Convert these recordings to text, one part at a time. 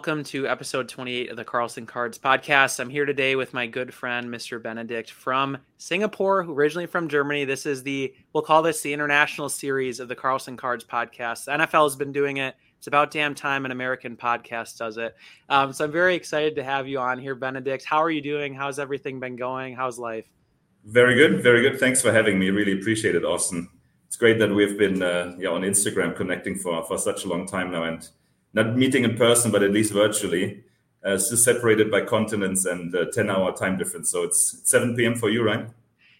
welcome to episode 28 of the Carlson Cards podcast. I'm here today with my good friend, Mr. Benedikt from Singapore, originally from Germany. This is the, we'll call this the international series of the Carlson Cards podcast. The NFL has been doing it. It's about damn time an American podcast does it. Um, so I'm very excited to have you on here, Benedikt. How are you doing? How's everything been going? How's life? Very good, very good. Thanks for having me. Really appreciate it, Austin. It's great that we've been uh, yeah, on Instagram connecting for, for such a long time now. And not meeting in person, but at least virtually. Uh, still separated by continents and uh, 10 hour time difference. So it's 7 p.m. for you, right?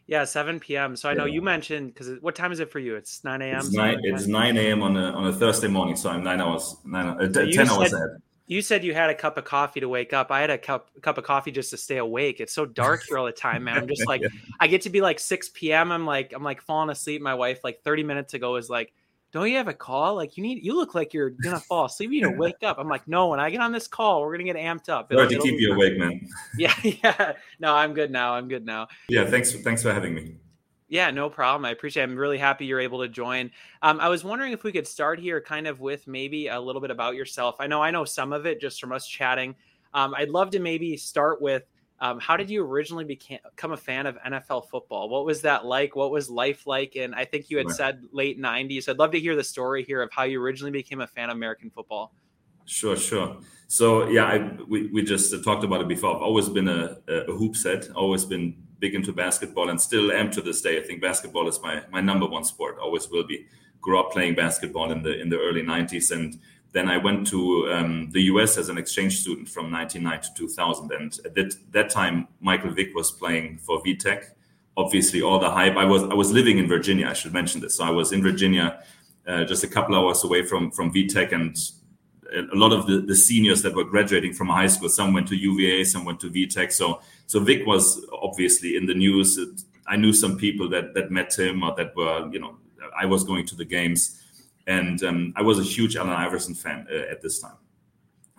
Yeah, 7 p.m. So I know yeah. you mentioned because what time is it for you? It's 9 a.m. It's 9, it's 9 a.m. on a on a Thursday morning, so I'm nine hours, nine, uh, so 10 hours ahead. You said you had a cup of coffee to wake up. I had a cup a cup of coffee just to stay awake. It's so dark here all the time, man. I'm just like, yeah. I get to be like 6 p.m. I'm like, I'm like falling asleep. My wife, like 30 minutes ago, is like, don't you have a call? Like you need, you look like you're gonna fall asleep. You need to wake up. I'm like, no, when I get on this call, we're gonna get amped up. It'll, to keep you awake, man. Yeah, yeah. No, I'm good now. I'm good now. Yeah, thanks. Thanks for having me. Yeah, no problem. I appreciate. It. I'm really happy you're able to join. Um, I was wondering if we could start here, kind of with maybe a little bit about yourself. I know I know some of it just from us chatting. Um, I'd love to maybe start with um, how did you originally become a fan of NFL football? What was that like? What was life like? And I think you had said late 90s. I'd love to hear the story here of how you originally became a fan of American football. Sure, sure. So, yeah, I, we, we just talked about it before. I've always been a, a hoop set, always been big into basketball, and still am to this day. I think basketball is my, my number one sport, always will be. Grew up playing basketball in the in the early 90s and then I went to um, the US as an exchange student from 1990 to 2000. And at that, that time, Michael Vick was playing for VTech. Obviously, all the hype. I was I was living in Virginia. I should mention this. So I was in Virginia, uh, just a couple hours away from from VTech, and a lot of the, the seniors that were graduating from high school. Some went to UVA, some went to VTech. So so Vick was obviously in the news. I knew some people that that met him or that were you know I was going to the games and um, I was a huge Allen Iverson fan uh, at this time.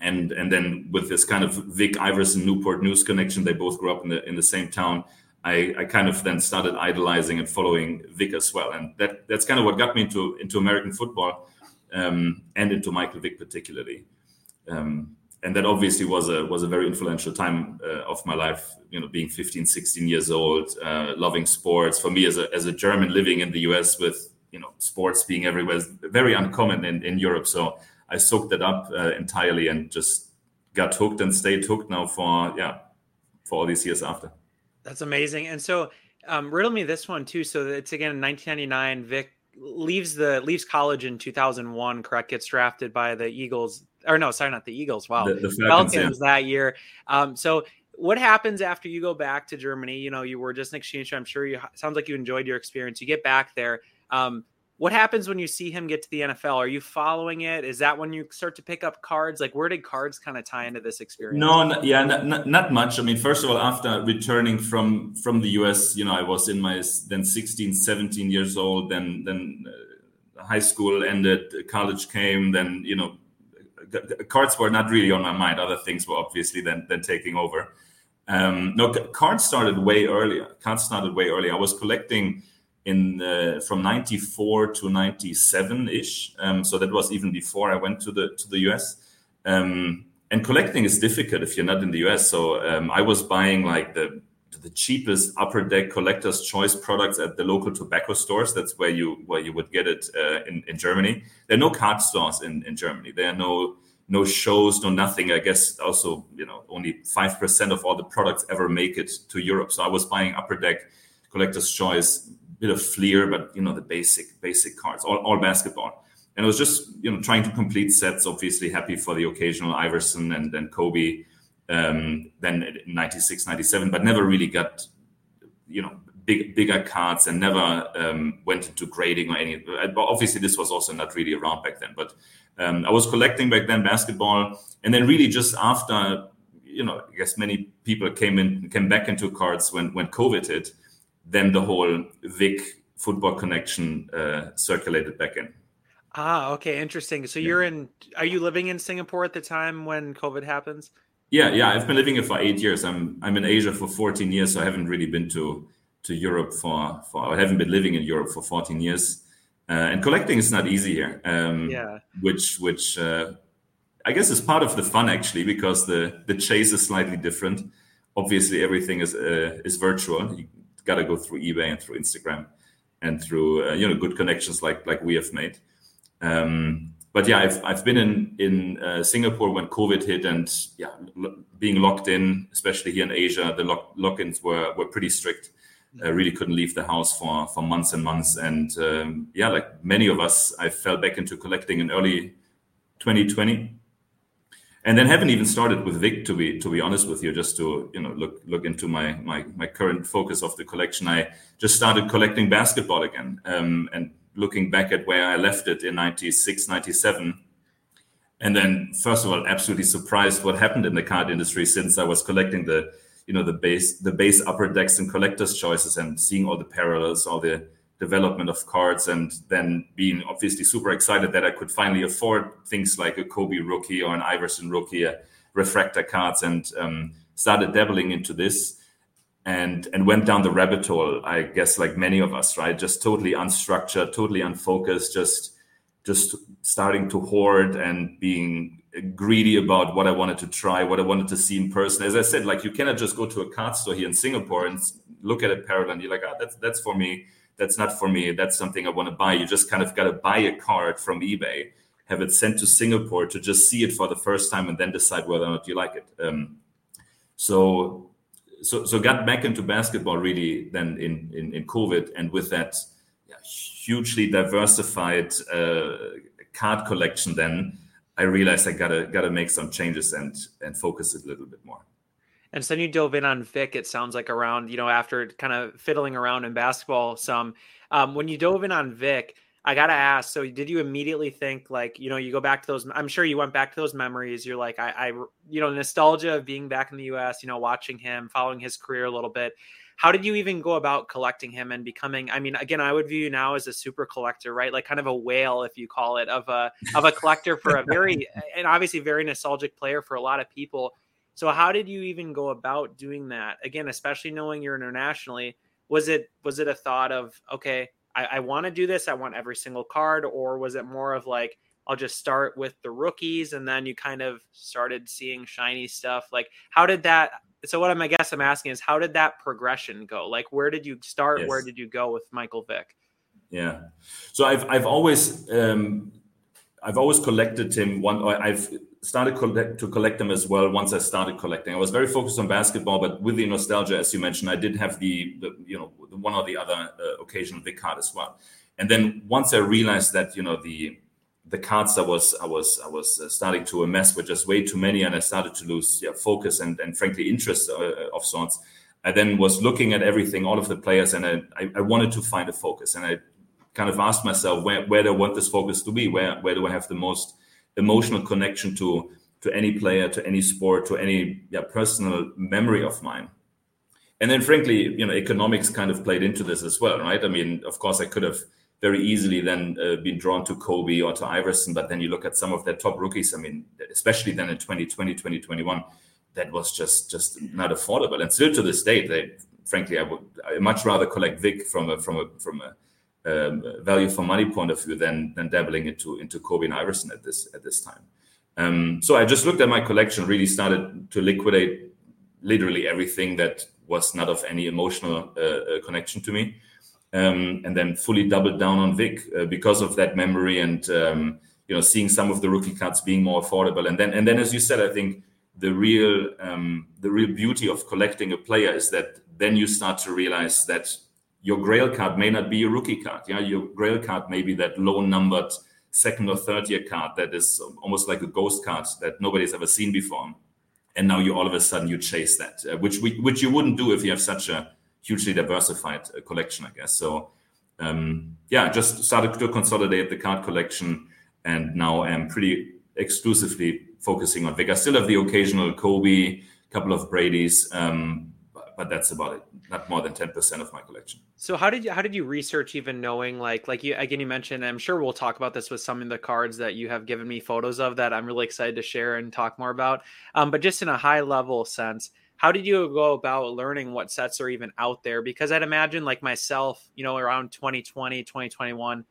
And and then with this kind of Vick Iverson Newport News connection, they both grew up in the in the same town. I, I kind of then started idolizing and following Vick as well, and that that's kind of what got me into into American football um, and into Michael Vick particularly. Um, and that obviously was a was a very influential time uh, of my life you know being 15 16 years old uh, loving sports for me as a as a german living in the us with you know sports being everywhere is very uncommon in, in Europe. So I soaked it up uh, entirely and just got hooked and stayed hooked now for yeah for all these years after. That's amazing. And so um, riddle me this one too. So it's again 1999. Vick leaves the leaves college in 2001. Correct? Gets drafted by the Eagles. Or no, sorry, not the Eagles. Wow, the, the Falcons, Falcons yeah. that year. Um, so what happens after you go back to Germany? You know, you were just an exchange. I'm sure you sounds like you enjoyed your experience. You get back there. Um, what happens when you see him get to the NFL? Are you following it? Is that when you start to pick up cards? Like, where did cards kind of tie into this experience? No, yeah, not, not, much. I mean, first of all, after returning from from the US, you know, I was in my then 16, 17 years old. Then then uh, high school ended, college came. Then you know, cards were not really on my mind. Other things were obviously then then taking over. Um, no, cards started way earlier. Cards started way earlier. I was collecting in from 94 to 97 ish um, so that was even before i went to the to the us um, and collecting is difficult if you're not in the us so um, i was buying like the the cheapest upper deck collector's choice products at the local tobacco stores. That's where you where you would get it uh, in, in germany. There are no card stores in, in germany. There are no no shows no nothing. I guess also you know only 5% of all the products ever make it to europe. So i was buying upper deck collector's choice bit of flair, but you know the basic basic cards, all, all basketball. And I was just you know trying to complete sets. Obviously, happy for the occasional Iverson and then Kobe. Um, then 96, 97, but never really got you know big bigger cards and never um, went into grading or any. But obviously, this was also not really around back then. But um, I was collecting back then basketball, and then really just after you know, I guess many people came in came back into cards when when COVID hit then the whole Vick football connection uh, circulated back in. Ah, okay, interesting. So yeah. you're in? Are you living in Singapore at the time when COVID happens? Yeah, yeah. I've been living here for eight years. I'm I'm in Asia for 14 years, so I haven't really been to to Europe for for. I haven't been living in Europe for 14 years. Uh, and collecting is not easy here. Um, yeah. Which which uh, I guess it's part of the fun actually because the the chase is slightly different. Obviously, everything is uh, is virtual. You got to go through eBay and through Instagram and through uh, you know good connections like like we have made. Um, but yeah, I've I've been in in uh, Singapore when COVID hit, and yeah, being locked in, especially here in Asia, the lock lock-ins were were pretty strict. I really couldn't leave the house for for months and months, and um, yeah, like many of us, I fell back into collecting in early 2020 and then haven't even started with Vick to be to be honest with you. Just to you know look look into my my my current focus of the collection. I just started collecting basketball again, um, and looking back at where I left it in 96, 97. And then, first of all, absolutely surprised what happened in the card industry since I was collecting the, you know, the base, the base upper decks and collectors' choices, and seeing all the parallels, all the development of cards and then being obviously super excited that I could finally afford things like a Kobe rookie or an Iverson rookie, a refractor cards, and um, started dabbling into this and and went down the rabbit hole. I guess like many of us, right? Just totally unstructured, totally unfocused, just just starting to hoard and being greedy about what I wanted to try, what I wanted to see in person. As I said, like you cannot just go to a card store here in Singapore and look at a parallel and you're like, ah, that's that's for me that's not for me. That's something I want to buy. You just kind of got to buy a card from eBay, have it sent to Singapore to just see it for the first time, and then decide whether or not you like it. Um, so, so, so got back into basketball really then in in, in COVID, and with that yeah, hugely diversified uh, card collection, then I realized I gotta gotta make some changes and and focus it a little bit more. And so then you dove in on Vick, it sounds like around, you know, after kind of fiddling around in basketball some. Um, when you dove in on Vick, I got to ask, so did you immediately think like, you know, you go back to those, I'm sure you went back to those memories. You're like, I, I, you know, nostalgia of being back in the US, you know, watching him, following his career a little bit. How did you even go about collecting him and becoming, I mean, again, I would view you now as a super collector, right? Like kind of a whale, if you call it, of a, of a collector for a very, and obviously very nostalgic player for a lot of people so how did you even go about doing that? Again, especially knowing you're internationally, was it was it a thought of okay, I, I want to do this, I want every single card, or was it more of like I'll just start with the rookies and then you kind of started seeing shiny stuff? Like how did that so what I'm I guess I'm asking is how did that progression go? Like where did you start? Yes. Where did you go with Michael Vick? Yeah. So I've I've always um I've always collected him one I've started collect, to collect them as well once I started collecting. I was very focused on basketball, but with the nostalgia, as you mentioned, I did have the, the you know the one or the other uh, occasional big card as well. And then once I realized that you know the the cards I was I was I was uh, starting to amass were just way too many, and I started to lose yeah, focus and and frankly interest uh, of sorts. I then was looking at everything, all of the players, and I, I, I wanted to find a focus, and I kind of asked myself where where do I want this focus to be? Where where do I have the most emotional connection to to any player, to any sport, to any yeah, personal memory of mine. And then, frankly, you know, economics kind of played into this as well, right? I mean, of course, I could have very easily then uh, been drawn to Kobe or to Iverson, but then you look at some of their top rookies. I mean, especially then in 2020, 2021, that was just just not affordable. And still to this day, they frankly, I would I much rather collect Vick from a from a from a um, value for money point of view than than dabbling into into Kobe and Iverson at this at this time. Um, so I just looked at my collection, really started to liquidate literally everything that was not of any emotional uh, uh, connection to me, um, and then fully doubled down on Vick uh, because of that memory and um, you know seeing some of the rookie cuts being more affordable. And then and then as you said, I think the real um, the real beauty of collecting a player is that then you start to realize that your grail card may not be a rookie card. Yeah, your grail card may be that low numbered second or third year card that is almost like a ghost card that nobody's ever seen before. And now you all of a sudden you chase that, uh, which we, which you wouldn't do if you have such a hugely diversified uh, collection, I guess. So um, yeah, just started to consolidate the card collection, and now I'm pretty exclusively focusing on. I still have the occasional Kobe, a couple of Brady's, um, but that's about it not more than 10% of my collection so how did you how did you research even knowing like like you again you mentioned i'm sure we'll talk about this with some of the cards that you have given me photos of that i'm really excited to share and talk more about um, but just in a high level sense how did you go about learning what sets are even out there because i'd imagine like myself you know around 2020 2021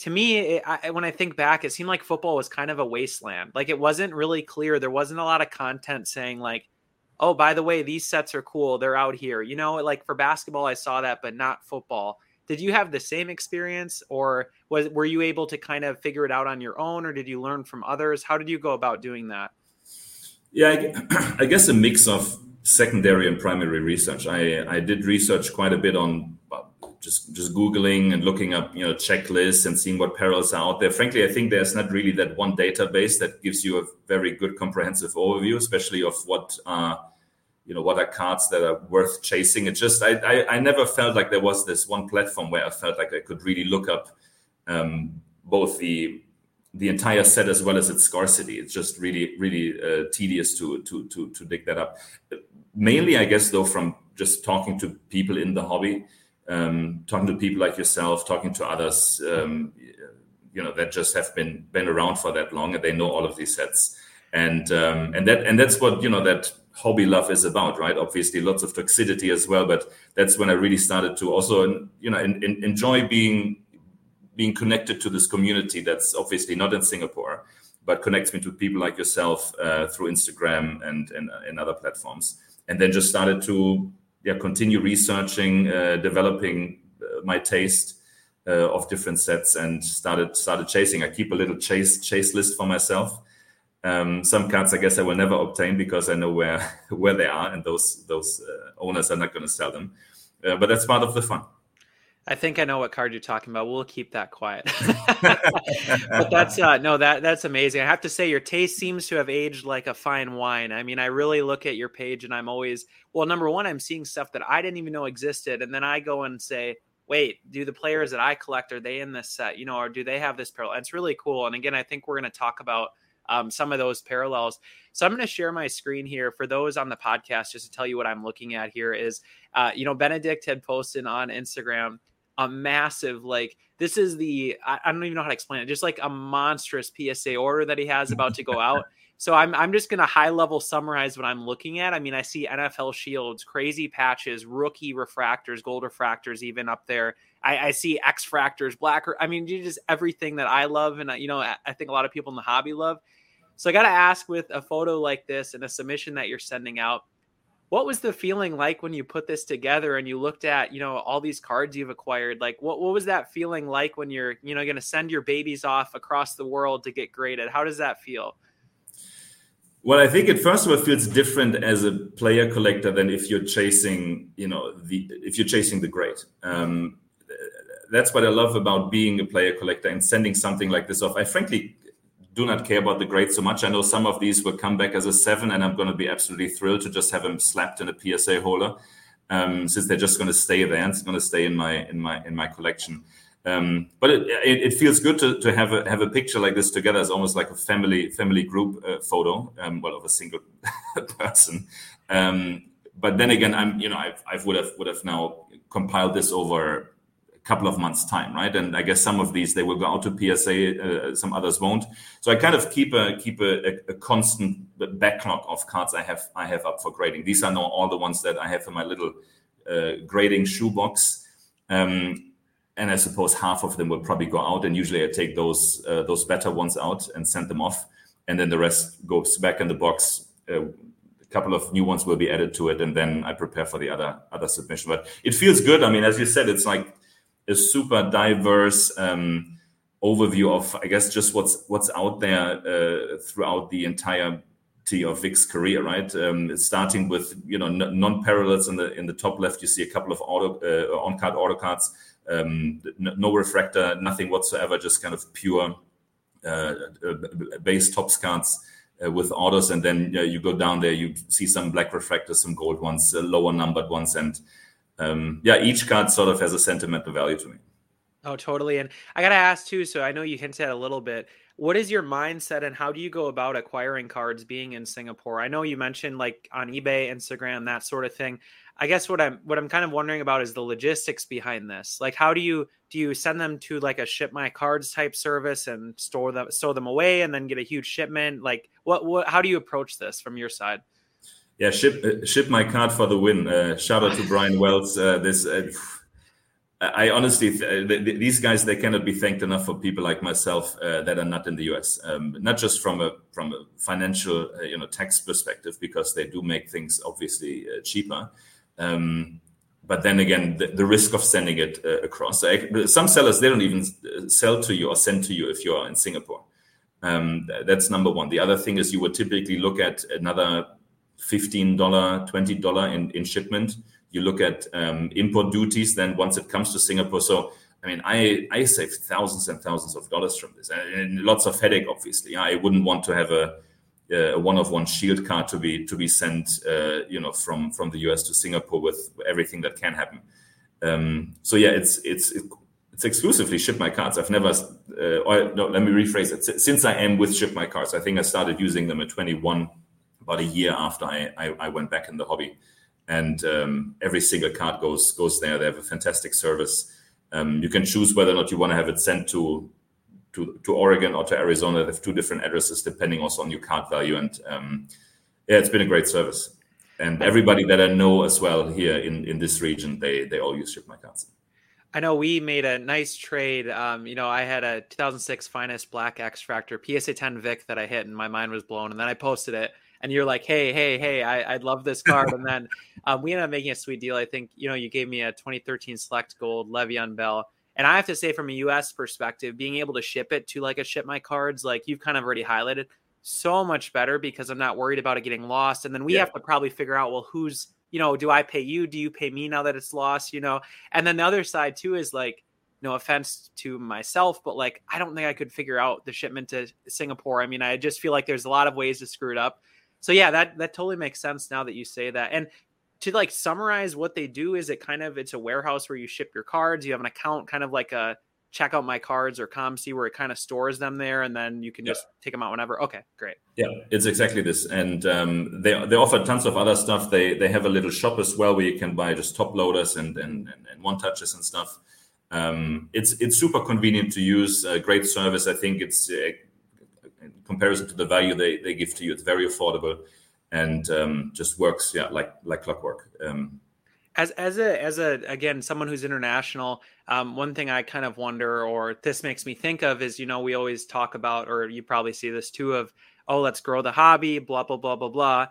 to me, it, I, when I think back, it seemed like football was kind of a wasteland. Like it wasn't really clear. There wasn't a lot of content saying like, "Oh, by the way, these sets are cool. They're out here." You know, like for basketball, I saw that, but not football. Did you have the same experience, or was were you able to kind of figure it out on your own, or did you learn from others? How did you go about doing that? Yeah, I, I guess a mix of secondary and primary research. I, I did research quite a bit on just just googling and looking up you know checklists and seeing what parallels are out there. Frankly i think there's not really that one database that gives you a very good comprehensive overview especially of what uh you know what are cards that are worth chasing. It just I, I, I never felt like there was this one platform where i felt like i could really look up um, both the the entire set as well as its scarcity. It's just really really uh, tedious to to to to dig that up. Mainly i guess though from just talking to people in the hobby um, talking to people like yourself, talking to others, um, you know, that just have been been around for that long and they know all of these sets, and um, and that and that's what you know that hobby love is about, right? Obviously, lots of toxicity as well, but that's when I really started to also you know in, in, enjoy being being connected to this community that's obviously not in Singapore, but connects me to people like yourself uh, through Instagram and, and and other platforms, and then just started to yeah, continue researching, uh, developing uh, my taste uh, of different sets, and started started chasing. I keep a little chase chase list for myself. Um, some cards, I guess, I will never obtain because I know where where they are, and those those uh, owners are not going to sell them. Uh, but that's part of the fun. I think I know what card you're talking about. We'll keep that quiet. but that's uh, no, that that's amazing. I have to say, your taste seems to have aged like a fine wine. I mean, I really look at your page, and I'm always well. Number one, I'm seeing stuff that I didn't even know existed, and then I go and say, "Wait, do the players that I collect are they in this set? You know, or do they have this parallel?" it's really cool. And again, I think we're going to talk about um, some of those parallels. So I'm going to share my screen here for those on the podcast, just to tell you what I'm looking at here. Is uh, you know, Benedikt had posted on Instagram a massive like this is the I, I, don't even know how to explain it just like a monstrous psa order that he has about to go out. So i'm, I'm just going to high level summarize what i'm looking at. I mean i see nfl shields crazy patches rookie refractors gold refractors even up there. I, I see x fractors black i mean you just everything that i love and you know i think a lot of people in the hobby love. So i got to ask with a photo like this and a submission that you're sending out what was the feeling like when you put this together and you looked at you know all these cards you've acquired? Like what, what was that feeling like when you're you know going to send your babies off across the world to get graded? How does that feel? Well i think it first of all feels different as a player collector than if you're chasing you know the if you're chasing the grade. Um, that's what i love about being a player collector and sending something like this off. I frankly do not care about the grade so much. I know some of these will come back as a seven, and I'm going to be absolutely thrilled to just have them slapped in a PSA holder, um, since they're just going to stay there and it's going to stay in my in my in my collection. Um, but it, it, it, feels good to, to have a have a picture like this together. It's almost like a family family group uh, photo, um, well, of a single person. Um, but then again, I'm you know I've, I would have would have now compiled this over couple of months time right? And i guess some of these they will go out to psa uh, some others won't. So i kind of keep a keep a, a, constant backlog of cards i have i have up for grading. These are now all the ones that i have in my little uh, grading shoebox. Um, and i suppose half of them will probably go out and usually i take those uh, those better ones out and send them off. And then the rest goes back in the box. Uh, a couple of new ones will be added to it and then i prepare for the other other submission. But it feels good. I mean as you said it's like a super diverse um, overview of, I guess, just what's what's out there uh, throughout the entire of Vick's career, right? Um, starting with you know non parallels in the in the top left, you see a couple of auto uh, on card auto cards, um, no refractor, nothing whatsoever, just kind of pure uh, uh base Topps cards. Uh, with autos, and then you go down there, you see some black refractors, some gold ones, uh, lower numbered ones, and um, yeah, each card sort of has a sentimental value to me. Oh, totally. And I got to ask too. So I know you hinted at a little bit. What is your mindset and how do you go about acquiring cards being in Singapore? I know you mentioned like on eBay, Instagram, that sort of thing. I guess what I'm what I'm kind of wondering about is the logistics behind this. Like how do you do you send them to like a ship my cards type service and store them store them away and then get a huge shipment? Like what what how do you approach this from your side? Yeah, ship uh, ship my card for the win. Uh, shout out to Brian Wells. Uh, this uh, I honestly, these guys, they cannot be thanked enough for people like myself uh, that are not in the US. Um, not just from a from a financial, uh, you know, tax perspective, because they do make things obviously uh, cheaper. Um, but then again, the, the, risk of sending it uh, across. Some sellers they don't even uh, sell to you or send to you if you are in Singapore. Um, that's number one. The other thing is you would typically look at another fifteen dollar, twenty dollar in, in shipment you look at um, import duties, then once it comes to Singapore, so I mean, I I saved thousands and thousands of dollars from this, and lots of headache. Obviously, I wouldn't want to have a, a one-of-one shield card to be to be sent, uh, you know, from from the US to Singapore with everything that can happen. Um, so yeah, it's it's it's exclusively ship my cards. I've never, uh, or no, let me rephrase it. Since I am with ship my cards, I think I started using them at 21, about a year after I, I, I went back in the hobby and um, every single card goes goes there. They have a fantastic service. Um, you can choose whether or not you want to have it sent to to, to Oregon or to Arizona. They have two different addresses depending also on your card value. And um, yeah, it's been a great service. And everybody that I know as well here in, in this region, they they all use Ship My Cards. I know we made a nice trade. Um, you know, I had a 2006 Finest Black X Fractor PSA 10 Vick that I hit, and my mind was blown. And then I posted it and you're like, hey, hey, hey, I, I love this card. and then um, we ended up making a sweet deal. I think, you know, you gave me a 2013 Select Gold Le'Veon Bell. And I have to say, from a US perspective, being able to ship it to like a ship my cards, like you've kind of already highlighted, so much better because I'm not worried about it getting lost. And then we yeah. have to probably figure out, well, who's, you know, do I pay you? Do you pay me now that it's lost? You know, and then the other side too is like, no offense to myself, but like, I don't think I could figure out the shipment to Singapore. I mean, I just feel like there's a lot of ways to screw it up so yeah, that that totally makes sense now that you say that. And to like summarize what they do is it kind of it's a warehouse where you ship your cards. You have an account, kind of like a check out my cards or COMC where it kind of stores them there, and then you can yeah. just take them out whenever. Okay, great. Yeah, it's exactly this, and um, they they offer tons of other stuff. They they have a little shop as well where you can buy just top loaders and and, and, and one touches and stuff. Um, it's it's super convenient to use. Uh, great service. I think it's uh, comparison to the value they, they give to you, it's very affordable and um, just works yeah like like clockwork. Um, as as a as a again someone who's international, um, one thing I kind of wonder, or this makes me think of, is you know we always talk about, or you probably see this too, of oh let's grow the hobby, blah blah blah blah blah.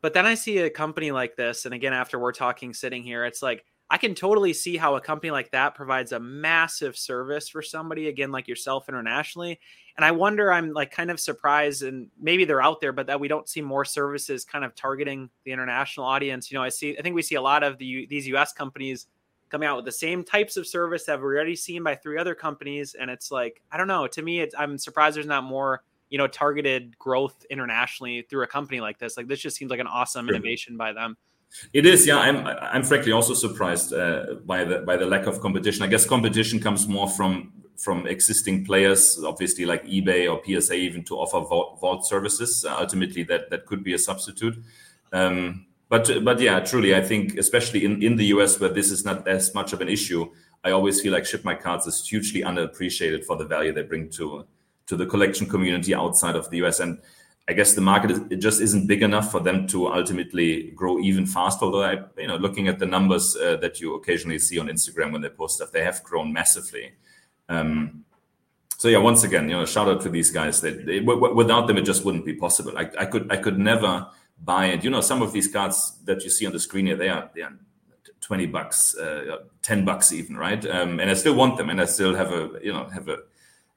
But then I see a company like this, and again after we're talking sitting here, it's like I can totally see how a company like that provides a massive service for somebody again like yourself internationally and I wonder, I'm like kind of surprised, and maybe they're out there, but that we don't see more services kind of targeting the international audience. You know, I see, I think we see a lot of the these U.S. companies coming out with the same types of service that we've already seen by three other companies, and it's like I don't know. To me, it's, I'm surprised there's not more you know targeted growth internationally through a company like this. Like this just seems like an awesome sure. innovation by them. It is, yeah. I'm I'm frankly also surprised uh, by the by the lack of competition. I guess competition comes more from from existing players, obviously like eBay or PSA, even to offer vault, vault services. Uh, ultimately, that that could be a substitute. Um, but but yeah, truly, I think especially in in the US where this is not as much of an issue, I always feel like Ship My Cards is hugely underappreciated for the value they bring to to the collection community outside of the US. And I guess the market is, it just isn't big enough for them to ultimately grow even faster. Although I, you know, looking at the numbers uh, that you occasionally see on Instagram when they post stuff, they have grown massively. Um, so yeah, once again, you know, shout out to these guys. That they, w- without them, it just wouldn't be possible. I, I could I could never buy it. You know, some of these cards that you see on the screen here, they are they are twenty bucks, uh, ten bucks even, right? Um, and I still want them, and I still have a you know have a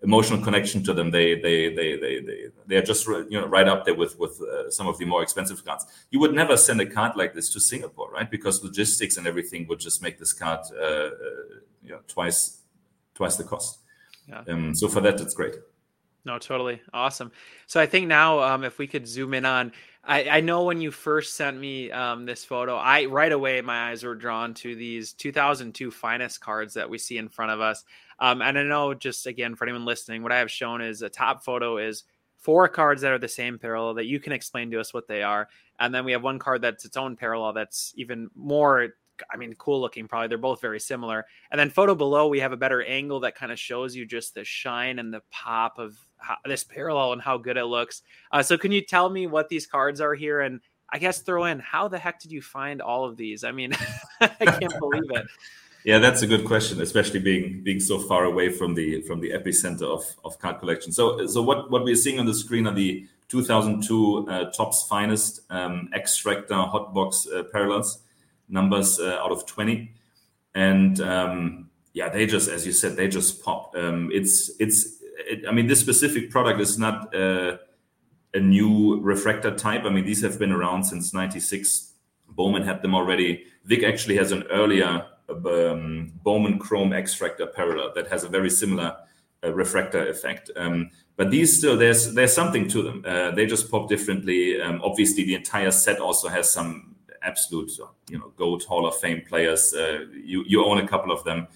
emotional connection to them. They they they they they they are just you know right up there with with uh, some of the more expensive cards. You would never send a card like this to Singapore, right? Because logistics and everything would just make this card uh, uh you know twice twice the cost. Yeah. Um, so for that, it's great. No, totally awesome. So I think now, um, if we could zoom in on, I, I know when you first sent me um, this photo, I right away my eyes were drawn to these 2002 finest cards that we see in front of us. Um, and I know, just again for anyone listening, what I have shown is a top photo is four cards that are the same parallel that you can explain to us what they are, and then we have one card that's its own parallel that's even more I mean, cool looking. Probably they're both very similar. And then photo below, we have a better angle that kind of shows you just the shine and the pop of how, this parallel and how good it looks. Uh, so, can you tell me what these cards are here? And I guess throw in how the heck did you find all of these? I mean, I can't believe it. Yeah, that's a good question, especially being being so far away from the from the epicenter of, of card collection. So so what, what we're seeing on the screen are the 2002 uh, Topps Finest um, X-Fractor Hotbox uh, parallels numbers uh, out of 20, and um, yeah, they just as you said, they just pop. Um, it's it's it, I mean this specific product is not uh, a new refractor type. I mean these have been around since '96. Bowman had them already. Vic actually has an earlier um, Bowman Chrome X-Fractor parallel that has a very similar uh, refractor effect. Um, but these still there's there's something to them. Uh, they just pop differently. Um, obviously, the entire set also has some absolute you know gold Hall of Fame players. Uh, you you own a couple of them,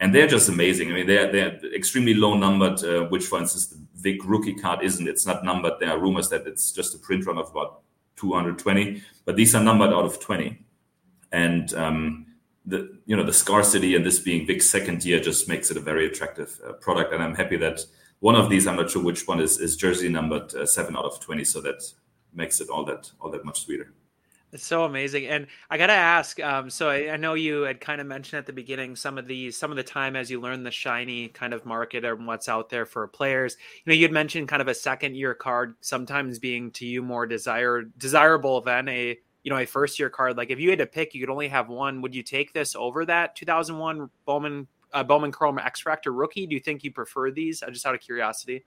and they're just amazing. I mean, they're they're extremely low numbered. Uh, which, for instance, the Vick rookie card isn't. It's not numbered. There are rumors that it's just a print run of about 220, but these are numbered out of 20, and um, the you know the scarcity and this being Vick's second year just makes it a very attractive uh, product. And I'm happy that one of these, I'm not sure which one is, is jersey numbered uh, seven out of twenty, so that makes it all that all that much sweeter. It's so amazing, and I gotta ask. Um, so I, I, know you had kind of mentioned at the beginning some of these, some of the time as you learn the shiny kind of market and what's out there for players. You know, you had mentioned kind of a second year card sometimes being to you more desired desirable than a you know a first year card like if you had to pick you could only have one would you take this over that 2001 bowman uh, bowman chrome x-fractor rookie? Do you think you prefer these? Uh, just out of curiosity.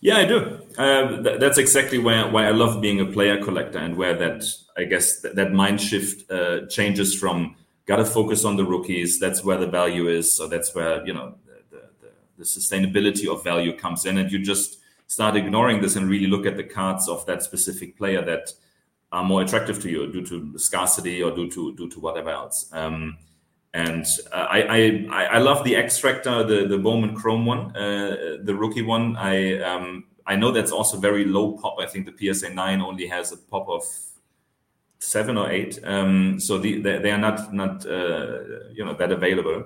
Yeah i do. Uh, th- that's exactly why, why i love being a player collector and where that i guess th- that mind shift uh, changes from gotta focus on the rookies that's where the value is so that's where you know the, the, the sustainability of value comes in. And you just start ignoring this and really look at the cards of that specific player that are more attractive to you due to scarcity or due to due to whatever else. Um, and uh, I, I I love the X-Fractor, the the Bowman Chrome one, uh, the rookie one. I um, I know that's also very low pop. I think the PSA nine only has a pop of seven or eight. Um, so the, they, they, are not not uh, you know that available.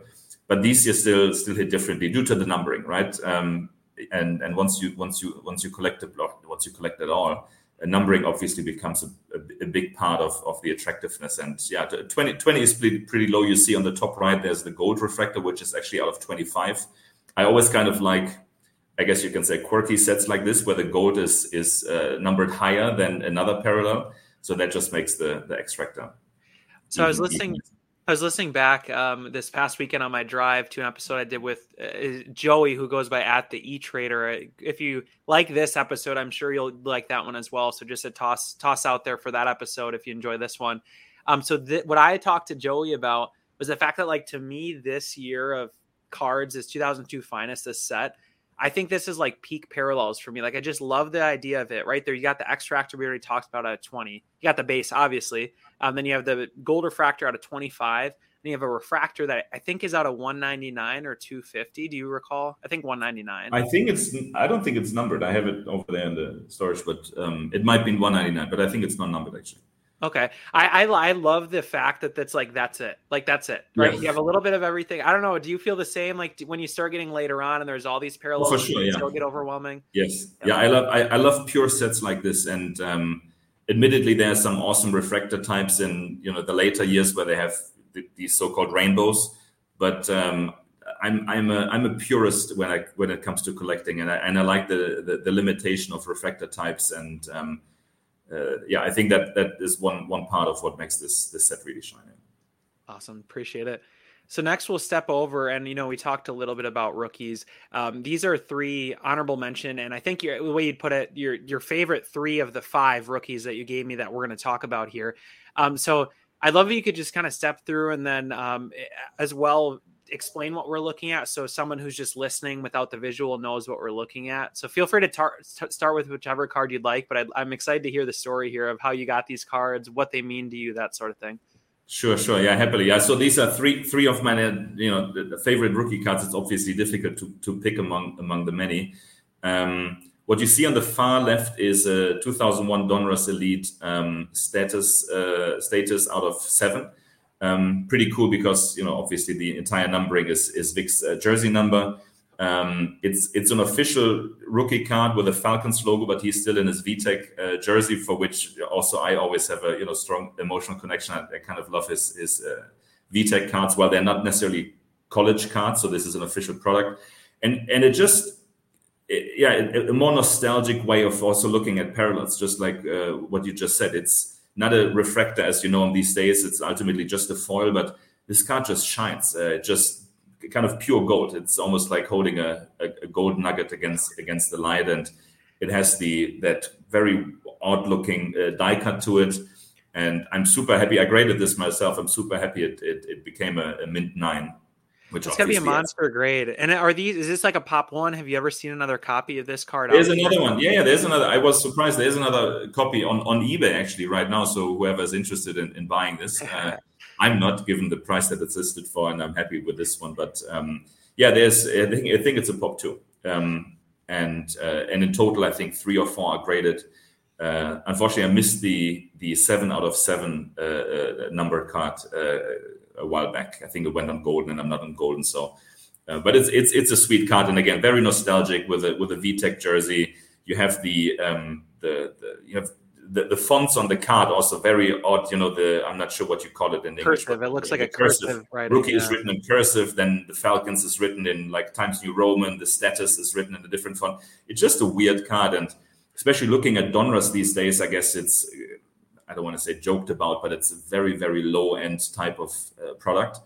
But these years still still hit differently due to the numbering, right? Um, and and once you once you once you collect the block, once you collect it all, numbering obviously becomes a, a, a, big part of, of the attractiveness. And yeah, 20, 20 is pretty, pretty low. You see on the top right, there's the gold refractor, which is actually out of 25. I always kind of like, I guess you can say quirky sets like this, where the gold is is uh, numbered higher than another parallel. So that just makes the the X-Fractor. So I was listening. I was listening back um, this past weekend on my drive to an episode I did with uh, Joey, who goes by at the E Trader. If you like this episode, I'm sure you'll like that one as well. So just a toss toss out there for that episode if you enjoy this one. Um, so th- what I talked to Joey about was the fact that, like, to me, this year of cards is 2002 finest. This set I think this is like peak parallels for me. Like I just love the idea of it right there. You got the X-Fractor we already talked about at 20. You got the base, obviously. Um, then you have the gold refractor out of 25. Then you have a refractor that I think is out of 199 or 250. Do you recall? I think 199. I think it's. I don't think it's numbered. I have it over there in the storage, but um, it might be 199. But I think it's not numbered actually. Okay, I, I, I love the fact that that's like that's it, like that's it, right? You have a little bit of everything. I don't know. Do you feel the same? Like when you start getting later on, and there's all these parallels, oh, for sure, yeah. still get overwhelming. Yes, yeah, yeah I love I, I, love pure sets like this, and um, admittedly, there are some awesome refractor types in you know the later years where they have the, these so-called rainbows, but um, I'm I'm a I'm a purist when I when it comes to collecting, and I and I like the the, the limitation of refractor types and um, yeah, I think that that is one one part of what makes this this set really shining. Awesome, appreciate it. So next we'll step over, and you know we talked a little bit about rookies. Um, these are three honorable mention, and I think the way you'd put it, your your favorite three of the five rookies that you gave me that we're going to talk about here. Um, so I'd love if you could just kind of step through, and then um, as well explain what we're looking at. So someone who's just listening without the visual knows what we're looking at. So feel free to tar- start with whichever card you'd like but i am excited to hear the story here of how you got these cards what they mean to you that sort of thing. Sure sure. Yeah happily. Yeah so these are three three of my you know the favorite rookie cards. It's obviously difficult to, to pick among among the many. Um, what you see on the far left is a 2001 Donruss Elite um, status uh, status out of seven um, pretty cool because you know obviously the entire numbering is is Vick's uh, jersey number. Um, it's it's an official rookie card with a Falcons logo, but he's still in his VTech uh, jersey, for which also I always have a you know strong emotional connection. I, I kind of love his his uh, VTech cards. While they're not necessarily college cards, so this is an official product, and and it just it, yeah, a, a, more nostalgic way of also looking at parallels, just like uh, what you just said. It's not a refractor as you know in these days. It's ultimately just a foil, but this card just shines. Uh, just kind of pure gold. It's almost like holding a, a, a, gold nugget against against the light, and it has the that very odd looking uh, die cut to it. And I'm super happy. I graded this myself. I'm super happy it it, it became a, a mint nine. Which it's gonna be a monster is. grade. And are these? Is this like a pop one? Have you ever seen another copy of this card? There's another one. Yeah, yeah, there's another. I was surprised. There's another copy on on eBay actually right now. So whoever's interested in, in buying this, uh, I'm not given the price that it's listed for, and I'm happy with this one. But um, yeah, there's. I think I think it's a pop two. Um, and uh, and in total, I think three or four are graded. Uh, unfortunately, I missed the the seven out of seven uh, uh, number card uh, a while back. I think it went on Goldin, and I'm not on Goldin. So, uh, but it's it's it's a sweet card, and again, very nostalgic with a with a VTech jersey. You have the um, the, the you have the, the fonts on the card also very odd. You know, the I'm not sure what you call it in cursive. English. It looks like a cursive. cursive right? Rookie yeah. is written in cursive. Then the Falcons is written in like Times New Roman. The status is written in a different font. It's just a weird card, and especially looking at Donruss these days, I guess it's I don't want to say joked about, but it's a very very low end type of uh, product.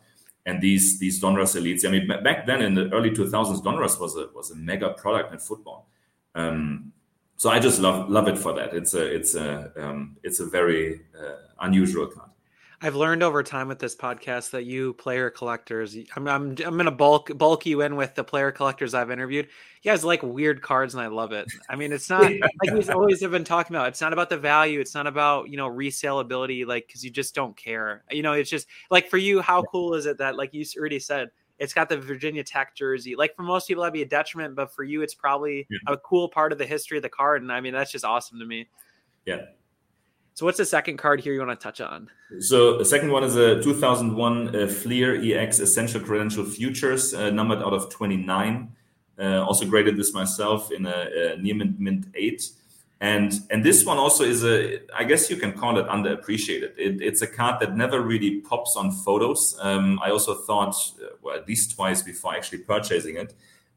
And these these Donruss elites, I mean, back then in the early 2000s, Donruss was a was a mega product in football. Um, so I just love love it for that. It's a it's a um, it's a very uh, unusual card. I've learned over time with this podcast that you player collectors, I'm I'm I'm gonna bulk bulk you in with the player collectors I've interviewed. You guys like weird cards, and I love it. I mean, it's not like we always have been talking about. It's not about the value. It's not about you know resale ability, like because you just don't care. You know, it's just like for you, how cool is it that like you already said, it's got the Virginia Tech jersey. Like for most people, that'd be a detriment, but for you, it's probably yeah. a cool part of the history of the card. And I mean, that's just awesome to me. Yeah. So what's the second card here you want to touch on? So the second one is a 2001 uh, Fleer EX Essential Credential Futures, uh, numbered out of 29. Uh, also graded this myself in a, a near mint, mint 8 and and this one also is a i guess you can call it underappreciated it, it's a card that never really pops on photos um, i also thought uh, well at least twice before actually purchasing it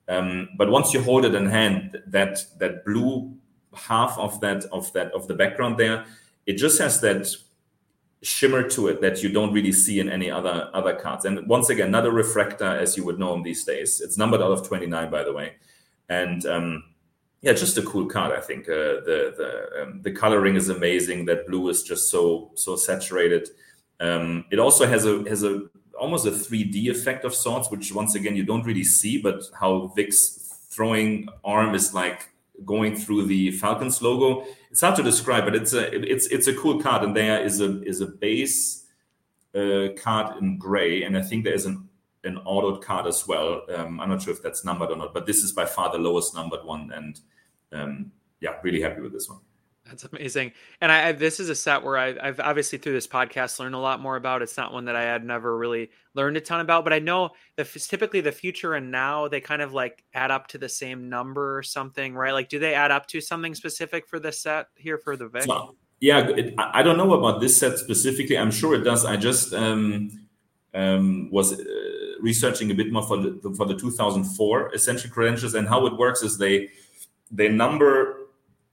um, but once you hold it in hand that that blue half of that of that of the background there it just has that shimmer to it that you don't really see in any other other cards and once again not a refractor as you would know them these days it's numbered out of 29 by the way and um, yeah, just a cool card. I think uh, the the um, the coloring is amazing. That blue is just so so saturated. Um, it also has a has a almost a 3D effect of sorts, which once again you don't really see, but how Vick's throwing arm is like going through the Falcons logo. It's hard to describe, but it's a it's it's a cool card, and there is a is a base uh, card in gray, and I think there is an an autoed card as well. Um, I'm not sure if that's numbered or not, but this is by far the lowest numbered one, and um, yeah, really happy with this one. That's amazing. And I, I, this is a set where I, have obviously through this podcast learned a lot more about. It's not one that I had never really learned a ton about, but I know that typically the future and now they kind of like add up to the same number or something, right? Like, do they add up to something specific for this set here for the Vick? So, yeah, it, I don't know about this set specifically. I'm sure it does. I just um, um, was uh, researching a bit more for the for the 2004 essential credentials and how it works is they they number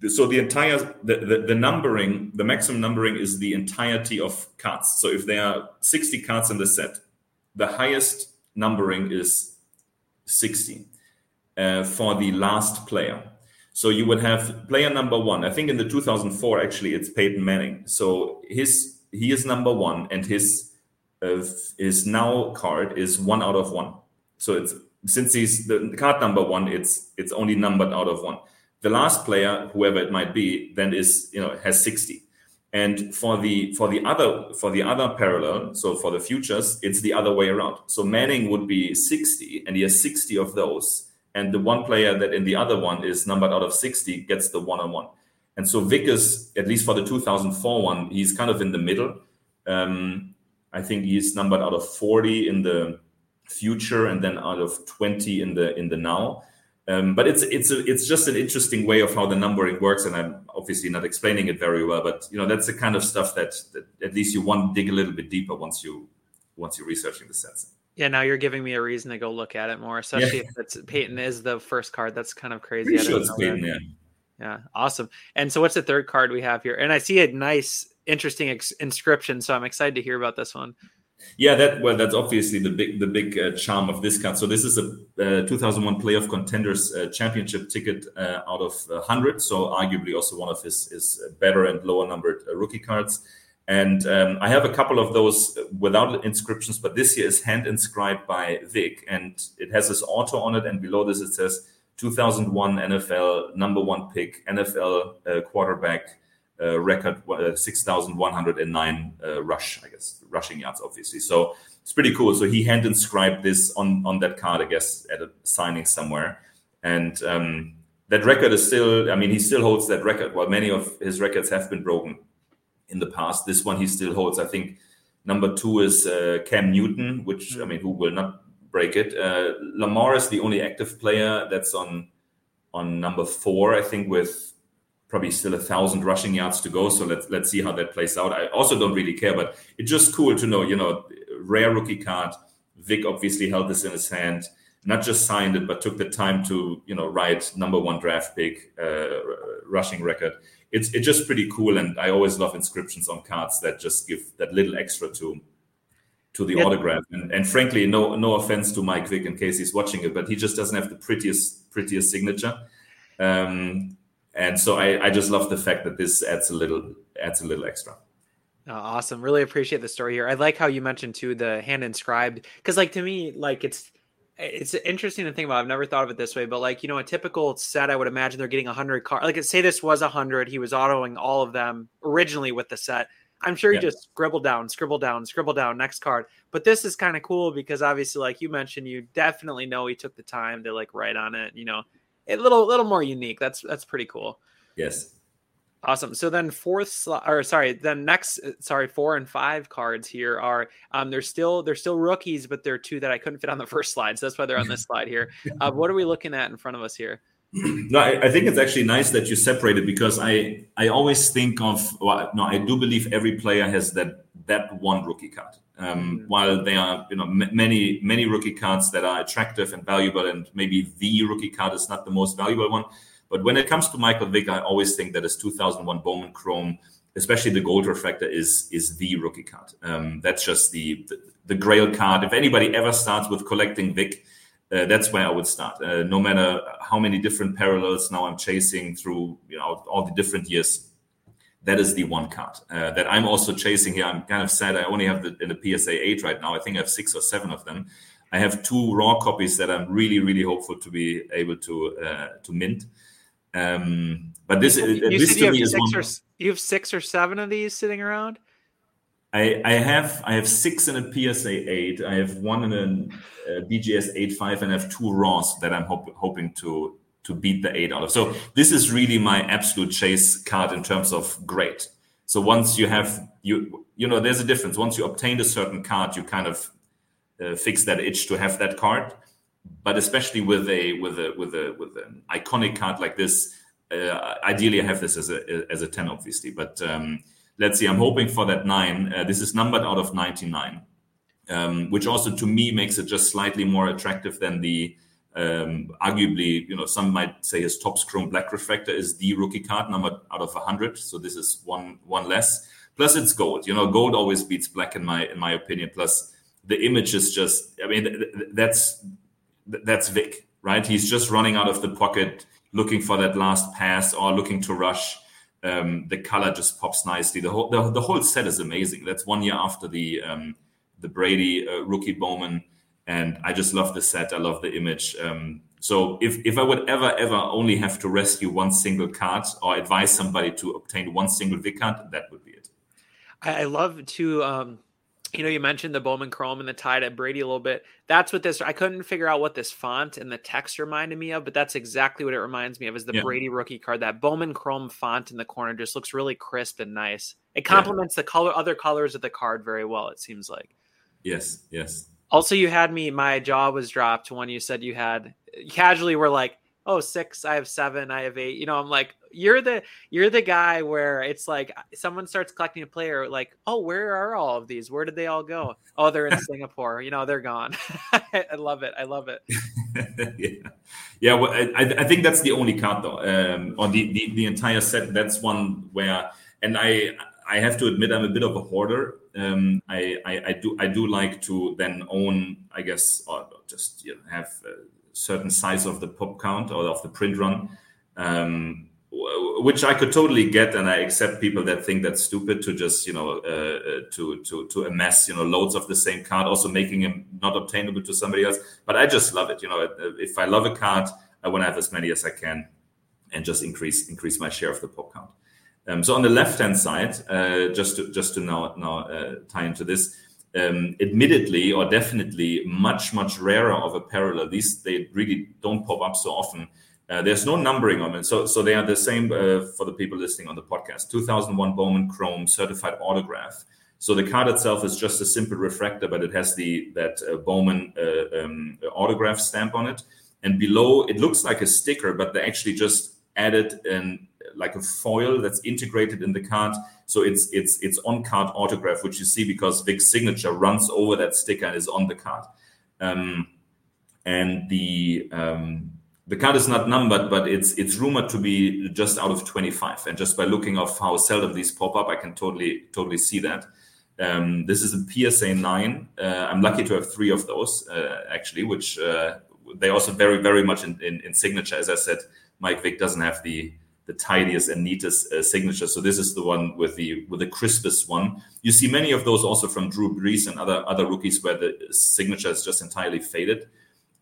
so the entire the, the, the, numbering the maximum numbering is the entirety of cards. So if there are 60 cards in the set the highest numbering is 60 uh, for the last player. So you would have player number one. I think in the 2004 actually it's peyton manning. So his he is number one and his uh, his now card is one out of one. So it's since he's the card number one it's it's only numbered out of one the last player, whoever it might be, then is you know has 60. And for the for the other for the other parallel, so for the futures, it's the other way around. So Manning would be 60, and he has 60 of those. And the one player that in the other one is numbered out of 60 gets the one on one. And so Vickers, at least for the 2004 one, he's kind of in the middle. Um, I think he's numbered out of 40 in the future and then out of 20 in the in the now. Um, but it's it's a, it's just an interesting way of how the numbering works, and I'm obviously not explaining it very well. But you know that's the kind of stuff that, that at least you want to dig a little bit deeper once you once you're researching the sets. Yeah, now you're giving me a reason to go look at it more, especially yeah. if it's Peyton is the first card. That's kind of crazy. Pretty sure it's Peyton, yeah. Yeah, awesome. And so, what's the third card we have here? And I see a nice, interesting ex- inscription. So I'm excited to hear about this one. Yeah, that well, that's obviously the big the big uh, charm of this card. So this is a uh, 2001 Playoff Contenders uh, Championship ticket uh, out of 100. So arguably also one of his his better and lower numbered uh, rookie cards. And um, I have a couple of those without inscriptions, but this year is hand inscribed by Vick, and it has his auto on it, and below this it says 2001 NFL number one pick, NFL uh, quarterback uh, record uh, 6,109 uh, rush, I guess, rushing yards, obviously. So it's pretty cool. So he hand inscribed this on on that card, I guess, at a signing somewhere, and um, that record is still. I mean, he still holds that record. While many of his records have been broken in the past, this one he still holds. I think number two is uh, Cam Newton, which I mean, who will not break it. Uh, Lamar is the only active player that's on on number four, I think, with probably still a thousand rushing yards to go. So let's let's see how that plays out. I also don't really care, but it's just cool to know, you know, rare rookie card. Vick obviously held this in his hand, not just signed it, but took the time to, you know, write number one draft pick, uh, rushing record. It's it's just pretty cool, and I always love inscriptions on cards that just give that little extra to to the autograph. And, and frankly, no no offense to Mike Vick in case he's watching it, but he just doesn't have the prettiest prettiest signature. Um, and so I, I just love the fact that this adds a little adds a little extra. Oh, awesome. Really appreciate the story here. I like how you mentioned too the hand inscribed because like to me like it's it's interesting to think about. I've never thought of it this way, but like you know, a typical set, I would imagine they're getting a hundred cards. Like say this was a hundred, he was autoing all of them originally with the set. I'm sure he yeah. just scribbled down, scribbled down, scribbled down, next card. But this is kind of cool because obviously, like you mentioned, you definitely know he took the time to like write on it. You know, a little little more unique. That's that's pretty cool. Yes. Awesome. So then fourth slot, or sorry, then next, uh, sorry, four and five cards here are um they're still they're still rookies, but they're two that I couldn't fit on the first slide, so that's why they're on this slide here. Uh, what are we looking at in front of us here? no, I, I, think it's actually nice that you separate it because I I always think of well, no, I do believe every player has that that one rookie card. Um, mm-hmm. While there are you know m- many many rookie cards that are attractive and valuable, and maybe the rookie card is not the most valuable one. But when it comes to Michael Vick, I always think that his 2001 Bowman Chrome, especially the gold refractor, is is the rookie card. Um, that's just the, the, the Grail card. If anybody ever starts with collecting Vick, uh, that's where I would start. Uh, no matter how many different parallels now I'm chasing through, you know, all the different years, that is the one card uh, that I'm also chasing here. I'm kind of sad I only have the in the PSA eight right now. I think I have six or seven of them. I have two raw copies that I'm really, really hopeful to be able to uh, to mint. Um, but this, you, this you, have one, or, you have six or seven of these sitting around. I, I have I have six in a PSA eight. I have one in a, a BGS eight five, and I have two Raws that I'm hoping to to beat the eight out of. So this is really my absolute chase card in terms of great. So once you have you you know there's a difference. Once you obtained a certain card, you kind of uh, fix that itch to have that card. But especially with a with a with a with an iconic card like this, uh, ideally I have this as a as a ten, obviously, but. Um, let's see, I'm hoping for that nine. Uh, this is numbered out of 99, um, which also to me makes it just slightly more attractive than the um, arguably, you know, some might say his Topps Chrome Black Refractor is the rookie card number out of 100. So this is one one less. Plus, it's gold. You know, gold always beats black in my in my opinion. Plus, the image is just. I mean, that's that's Vick, right? He's just running out of the pocket, looking for that last pass or looking to rush um, the color just pops nicely. The whole the, the, whole set is amazing. That's one year after the um, the Brady uh, rookie Bowman, and I just love the set. I love the image. Um, so if if I would ever ever only have to rescue one single card or advise somebody to obtain one single Vick card, that would be it. I love to um, you know, you mentioned the Bowman Chrome and the tie to Brady a little bit. That's what this. I couldn't figure out what this font and the text reminded me of, but that's exactly what it reminds me of. Is the yeah. Brady rookie card that Bowman Chrome font in the corner just looks really crisp and nice. It complements yeah. the color, other colors of the card very well. It seems like. Yes. Yes. Also, you had me. My jaw was dropped when you said you had casually were like oh six i have seven i have eight. You know i'm like you're the you're the guy where it's like someone starts collecting a player like oh where are all of these? Where did they all go? Oh they're in singapore you know they're gone. I love it i love it. Yeah. Yeah well, I, I think that's the only card though. Um on the, the the entire set that's one where and i i have to admit i'm a bit of a hoarder um, I, I, I, do I do like to then own, I guess, or just you know, have a certain size of the pop count or of the print run, um, which I could totally get, and I accept people that think that's stupid to just you know uh, uh, to to to amass you know loads of the same card, also making them not obtainable to somebody else. But I just love it. You know, if I love a card, I want to have as many as I can, and just increase increase my share of the pop count. Um, so on the left-hand side, uh, just to just to now now uh, tie into this, um, admittedly or definitely much much rarer of a parallel. These they really don't pop up so often. Uh, there's no numbering on it, so so they are the same uh, for the people listening on the podcast. 2001 Bowman Chrome certified autograph. So the card itself is just a simple refractor, but it has the that uh, Bowman uh, um, autograph stamp on it, and below it looks like a sticker, but they actually just added an like a foil that's integrated in the card. So it's it's it's on card autograph, which you see because Vick's signature runs over that sticker and is on the card. Um, and the um, the card is not numbered, but it's it's rumored to be just out of 25. And just by looking of how seldom these pop up, I can totally totally see that. Um, this is a PSA nine. Uh, I'm lucky to have three of those uh, actually, which uh, they also very very much in, in, in signature. As I said, Mike Vick doesn't have the the tidiest and neatest uh, signature. So this is the one with the with the crispest one. You see many of those also from Drew Brees and other other rookies where the signature is just entirely faded.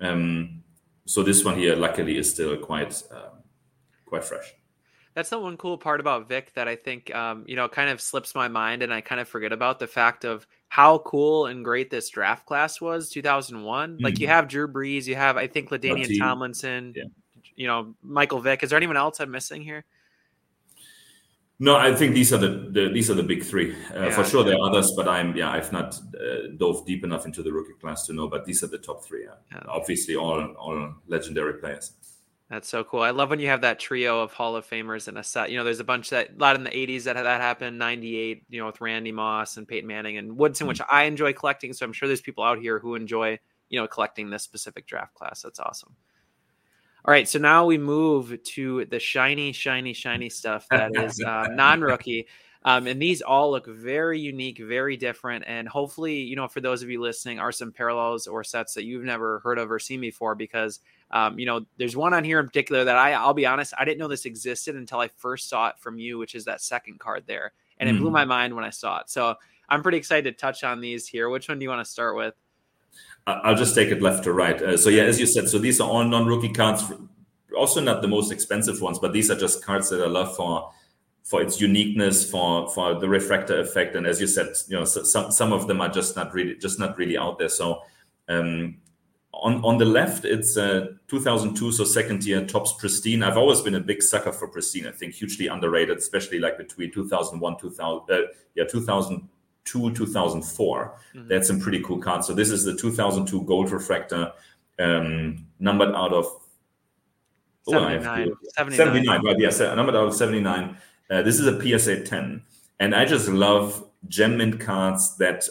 Um, so this one here, luckily, is still quite uh, quite fresh. That's the one cool part about Vick that I think um, you know kind of slips my mind, and I kind of forget about the fact of how cool and great this draft class was 2001. Mm-hmm. Like you mm-hmm. have Drew Brees, you have I think LaDainian Tomlinson. Yeah you know, Michael Vick. Is there anyone else I'm missing here? No, I think these are the, the these are the big three. Uh, yeah, for sure, there are others, but I'm yeah, I've not uh, dove deep enough into the rookie class to know. But these are the top three. Yeah. yeah. Obviously, all all legendary players. That's so cool. I love when you have that trio of Hall of Famers in a set. You know, there's a bunch that a lot in the 80s that that happened, 98, you know, with Randy Moss and Peyton Manning and Woodson, mm-hmm. which I enjoy collecting. So I'm sure there's people out here who enjoy, you know, collecting this specific draft class. That's awesome. All right, so now we move to the shiny, shiny, shiny stuff that is uh, non-rookie. Um, and these all look very unique, very different. And hopefully, you know, for those of you listening, are some parallels or sets that you've never heard of or seen before. Because, um, you know, there's one on here in particular that I, I'll be honest, I didn't know this existed until I first saw it from you, which is that second card there, and it blew hmm. my mind when I saw it. So I'm pretty excited to touch on these here. Which one do you want to start with? I'll just take it left to right. Uh, so yeah, as you said, so these are all non-rookie cards, also not the most expensive ones, but these are just cards that I love for for its uniqueness, for for the refractor effect, and as you said, you know, so, some some of them are just not really just not really out there. So um, on on the left, it's uh, 2002, so second year Topps Pristine. I've always been a big sucker for Pristine. I think hugely underrated, especially like between 2001, 2000, uh, yeah, 2000 2004. Mm-hmm. That's some pretty cool cards. So this is the 2002 gold refractor, um, numbered out of 79. Oh, 79. 79. right? Yes, yeah, numbered out of 79. Uh, this is a PSA 10, and I just love gem mint cards that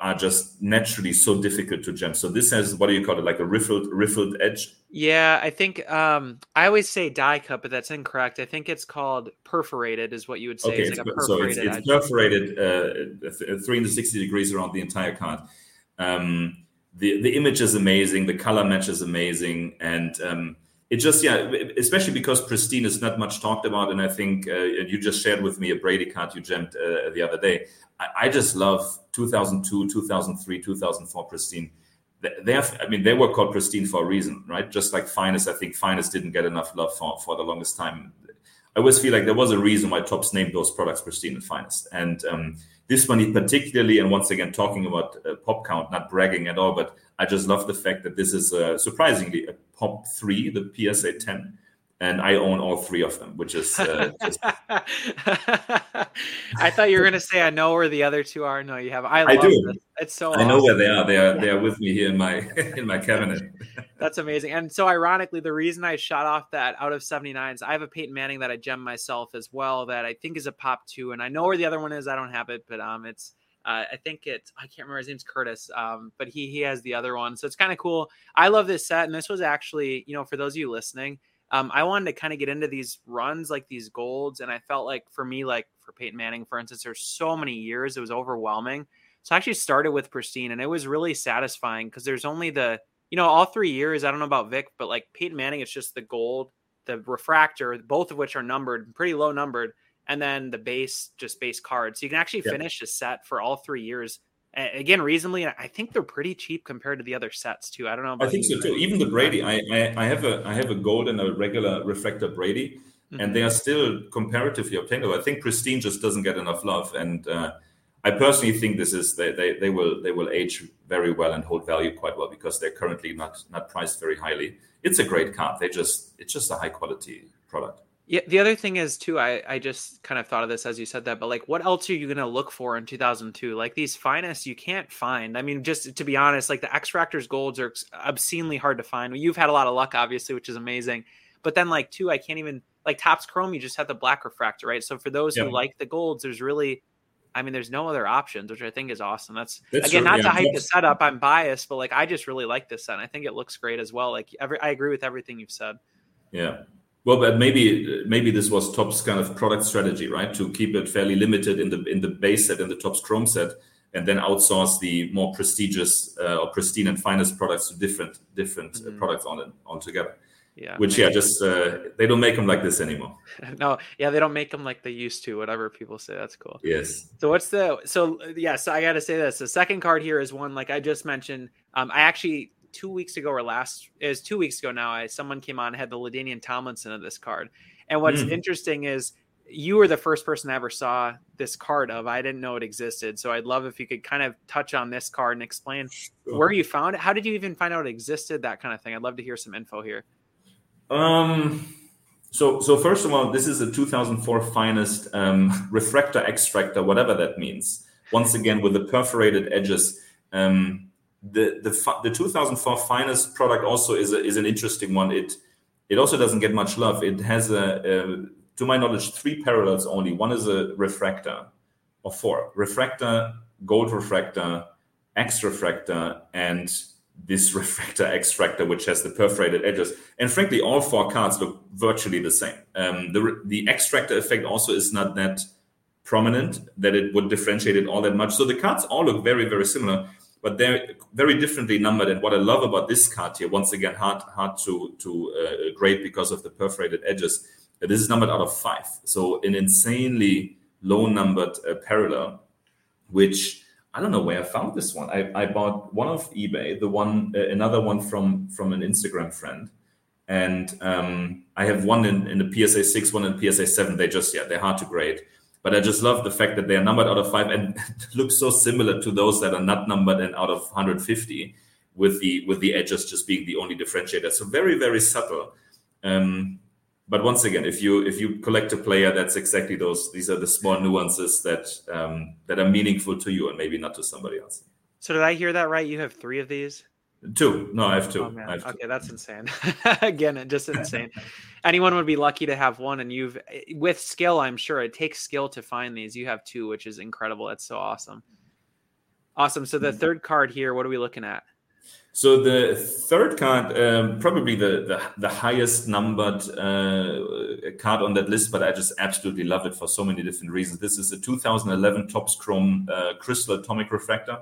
are just naturally so difficult to gem. So this has what do you call it, like a riffled riffled edge? Yeah, I think um, I always say die cut, but that's incorrect. I think it's called perforated, is what you would say. Okay, it's, like so it's, it's perforated uh, 360 degrees around the entire card. Um, the the image is amazing, the color match is amazing, and um, it just yeah, especially because pristine is not much talked about, and I think uh, you just shared with me a Brady card you gemmed uh, the other day. I, I, just love 2002, 2003, 2004 pristine. They have, I mean, they were called pristine for a reason, right? Just like finest, I think finest didn't get enough love for for the longest time. I always feel like there was a reason why Topps named those products pristine and finest, and um, this one particularly, and once again talking about uh, pop count, not bragging at all, but I just love the fact that this is uh, surprisingly a pop three, the PSA 10. And I own all three of them, which is. Uh, just... I thought you were going to say I know where the other two are. No, you have. I, I do. This. It's so. I awesome. know where they are. They are. They are with me here in my in my cabinet. That's amazing. And so, ironically, the reason I shot off that out of 79s, I have a Peyton Manning that I gem myself as well. That I think is a pop two, and I know where the other one is. I don't have it, but um, it's. Uh, I think it's I can't remember his name's Curtis, um, but he he has the other one, so it's kind of cool. I love this set, and this was actually, you know, for those of you listening, um, I wanted to kind of get into these runs, like these golds, and I felt like for me, like for Peyton Manning, for instance, there's so many years it was overwhelming. So I actually started with Pristine, and it was really satisfying because there's only the, you know, all three years. I don't know about Vick, but like Peyton Manning, it's just the gold, the refractor, both of which are numbered, pretty low numbered, and then the base, just base card. So you can actually yep. finish a set for all three years again reasonably i think they're pretty cheap compared to the other sets too. I don't know i think so too. Even the brady I, I, I have a i have a gold and a regular refractor brady mm-hmm. and they are still comparatively obtainable. I think pristine just doesn't get enough love and uh, i personally think this is they, they, they will they will age very well and hold value quite well because they're currently not not priced very highly. It's a great card. They just it's just a high quality product yeah, the other thing is too. I I just kind of thought of this as you said that, but like, what else are you gonna look for in 2002? Like these finest, you can't find. I mean, just to be honest, like the X Fractors golds are obscenely hard to find. You've had a lot of luck, obviously, which is amazing. But then, like, two, I can't even like Topps Chrome. You just have the black refractor, right? So for those who like the golds, there's really, I mean, there's no other options, which I think is awesome. That's, That's again, true. not yeah, to hype the setup. I'm biased, but like, I just really like this set. I think it looks great as well. Like, every I agree with everything you've said. Yeah, well, but maybe maybe this was Topps' kind of product strategy, right? To keep it fairly limited in the in the base set in the Topps Chrome set, and then outsource the more prestigious uh, or pristine and finest products to different different uh, mm-hmm. products on it altogether. Yeah. Which yeah, just uh, they don't make them like this anymore. no, yeah, they don't make them like they used to. Whatever people say, that's cool. Yes. So what's the so yes? Yeah, so I got to say this. The second card here is one like I just mentioned. Um, I actually two weeks ago or last is two weeks ago now. I someone came on had the LaDainian Tomlinson of this card, and what's mm. interesting is you were the first person I ever saw this card of. I didn't know it existed, so I'd love if you could kind of touch on this card and explain sure. where you found it. How did you even find out it existed? That kind of thing. I'd love to hear some info here. Um. So, so first of all, this is a 2004 finest um, refractor extractor, whatever that means. Once again, with the perforated edges. Um, the the the 2004 finest product also is a, is an interesting one. It it also doesn't get much love. It has a, a to my knowledge three parallels only. One is a refractor, or four refractor, gold refractor, X refractor, and this refractor extractor, which has the perforated edges. And frankly, all four cards look virtually the same. Um, the the extractor effect also is not that prominent that it would differentiate it all that much. So the cards all look very very similar but they're very differently numbered. And what I love about this card here, once again, hard hard to to uh, grade because of the perforated edges. This is numbered out of five, so an insanely low numbered uh, parallel, which I don't know where I found this one. I, I bought one of eBay, the one uh, another one from from an Instagram friend, and um, I have one in, in the PSA six, one in PSA seven. They just yeah, they're hard to grade. But I just love the fact that they are numbered out of five and look so similar to those that are not numbered and out of 150, with the with the edges just being the only differentiator. So very very subtle. Um, but once again, if you if you collect a player, that's exactly those. These are the small nuances that um, that are meaningful to you and maybe not to somebody else. So did I hear that right? You have three of these. Two. No, I have two. Oh, I have okay, that's insane. Again, just insane. Anyone would be lucky to have one, and you've with skill. I'm sure it takes skill to find these. You have two, which is incredible. That's so awesome. Awesome. So the mm-hmm. third card here, what are we looking at? So the third card, um, probably the, the, the highest numbered uh, card on that list, but I just absolutely love it for so many different reasons. This is a 2011 Topps Chrome uh, Crystal Atomic Refractor.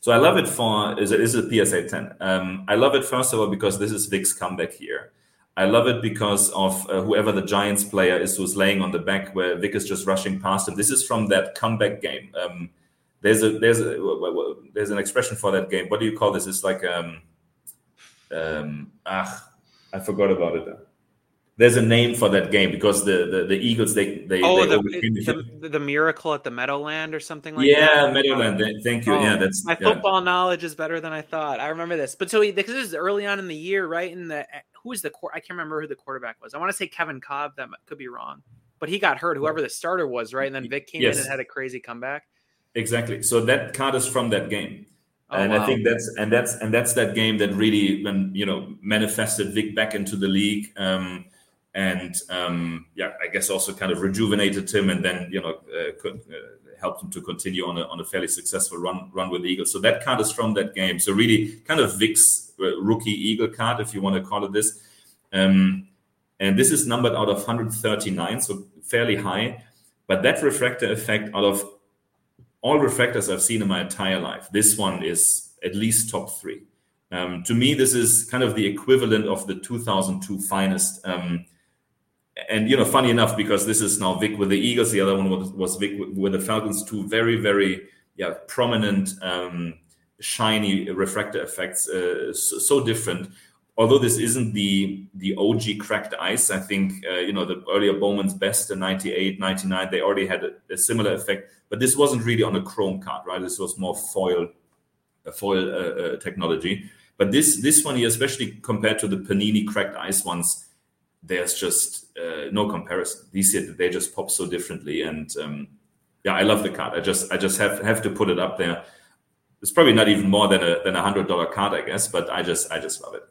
So I love it for is is a PSA 10. Um, I love it first of all because this is Vick's comeback here. I love it because of uh, whoever the Giants player is who's laying on the back where Vick is just rushing past him. This is from that comeback game. Um, there's a there's a there's an expression for that game. What do you call this? It's like um um ah I forgot about it there's a name for that game because the the, the Eagles they they oh they the, the, the, miracle at the Meadowland or something like yeah, that. Yeah, Meadowland. Thank you. Oh, yeah, that's my yeah. football knowledge is better than I thought. I remember this, but so because this is early on in the year, right? In the who was the core? I can't remember who the quarterback was. I want to say Kevin Kolb. That could be wrong, but he got hurt. Whoever the starter was, right? And then Vick came yes. in and had a crazy comeback. Exactly. So that card is from that game. Oh, and wow. I think that's and that's and that's that game that really when you know manifested Vick back into the league. Um, and um, yeah, I guess also kind of rejuvenated him, and then you know uh, could, uh, helped him to continue on a, on a fairly successful run run with the Eagles. So that card is from that game. So really, kind of Vick's uh, rookie Eagle card, if you want to call it this. Um, and this is numbered out of 139, so fairly high. But that refractor effect, out of all refractors I've seen in my entire life, this one is at least top three. Um, to me, this is kind of the equivalent of the 2002 finest. Um, and you know, funny enough, because this is now Vick with the Eagles, the other one was, was Vick with the Falcons. Two very, very yeah prominent, um, shiny refractor effects, uh, so, so, different. Although this isn't the the OG cracked ice, I think uh, you know the earlier Bowman's best in 98, 99, they already had a, a, similar effect. But this wasn't really on a chrome card, right? This was more foil, foil uh, uh, technology. But this this one here, especially compared to the Panini cracked ice ones there's just uh, no comparison. These they just pop so differently, and um, yeah, I love the card. I just I just have have to put it up there. It's probably not even more than a than a hundred dollar card, I guess, but I just I just love it.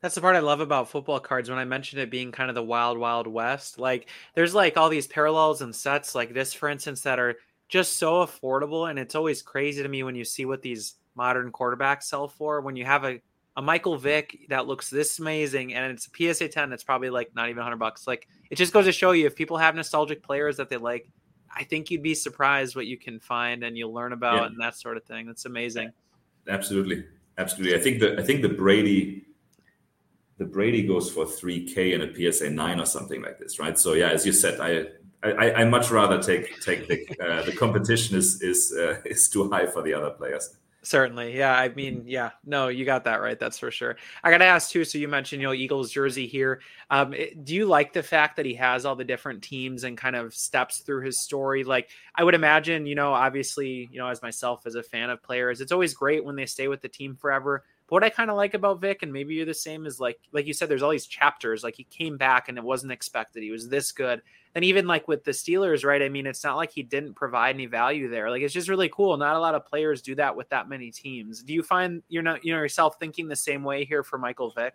That's the part I love about football cards. When I mentioned it being kind of the wild, wild west, like there's like all these parallels and sets like this, for instance, that are just so affordable, and it's always crazy to me when you see what these modern quarterbacks sell for. When you have a a Michael Vick that looks this amazing and it's a PSA 10 that's probably like not even 100 bucks. Like it just goes to show you if people have nostalgic players that they like, I think you'd be surprised what you can find and you'll learn about yeah. and that sort of thing. That's amazing. Absolutely. Absolutely. I think the I think the Brady the Brady goes for 3k and a PSA 9 or something like this, right? So yeah, as you said, I I, I much rather take take the uh, the competition is is uh, is too high for the other players. Certainly. Yeah. I mean, yeah, no, you got that right. That's for sure. I got to ask too. So you mentioned, you know, Eagles jersey here. Um, eh, do you like the fact that he has all the different teams and kind of steps through his story? Like, I would imagine, you know, obviously, you know, as myself as a fan of players, it's always great when they stay with the team forever. But what I kind of like about Vick, and maybe you're the same, is like, like you said, there's all these chapters. Like he came back and it wasn't expected. He was this good and even like with the Steelers, right? I mean, it's not like he didn't provide any value there. Like it's just really cool. Not a lot of players do that with that many teams. Do you find you're not you know yourself thinking the same way here for Michael Vick?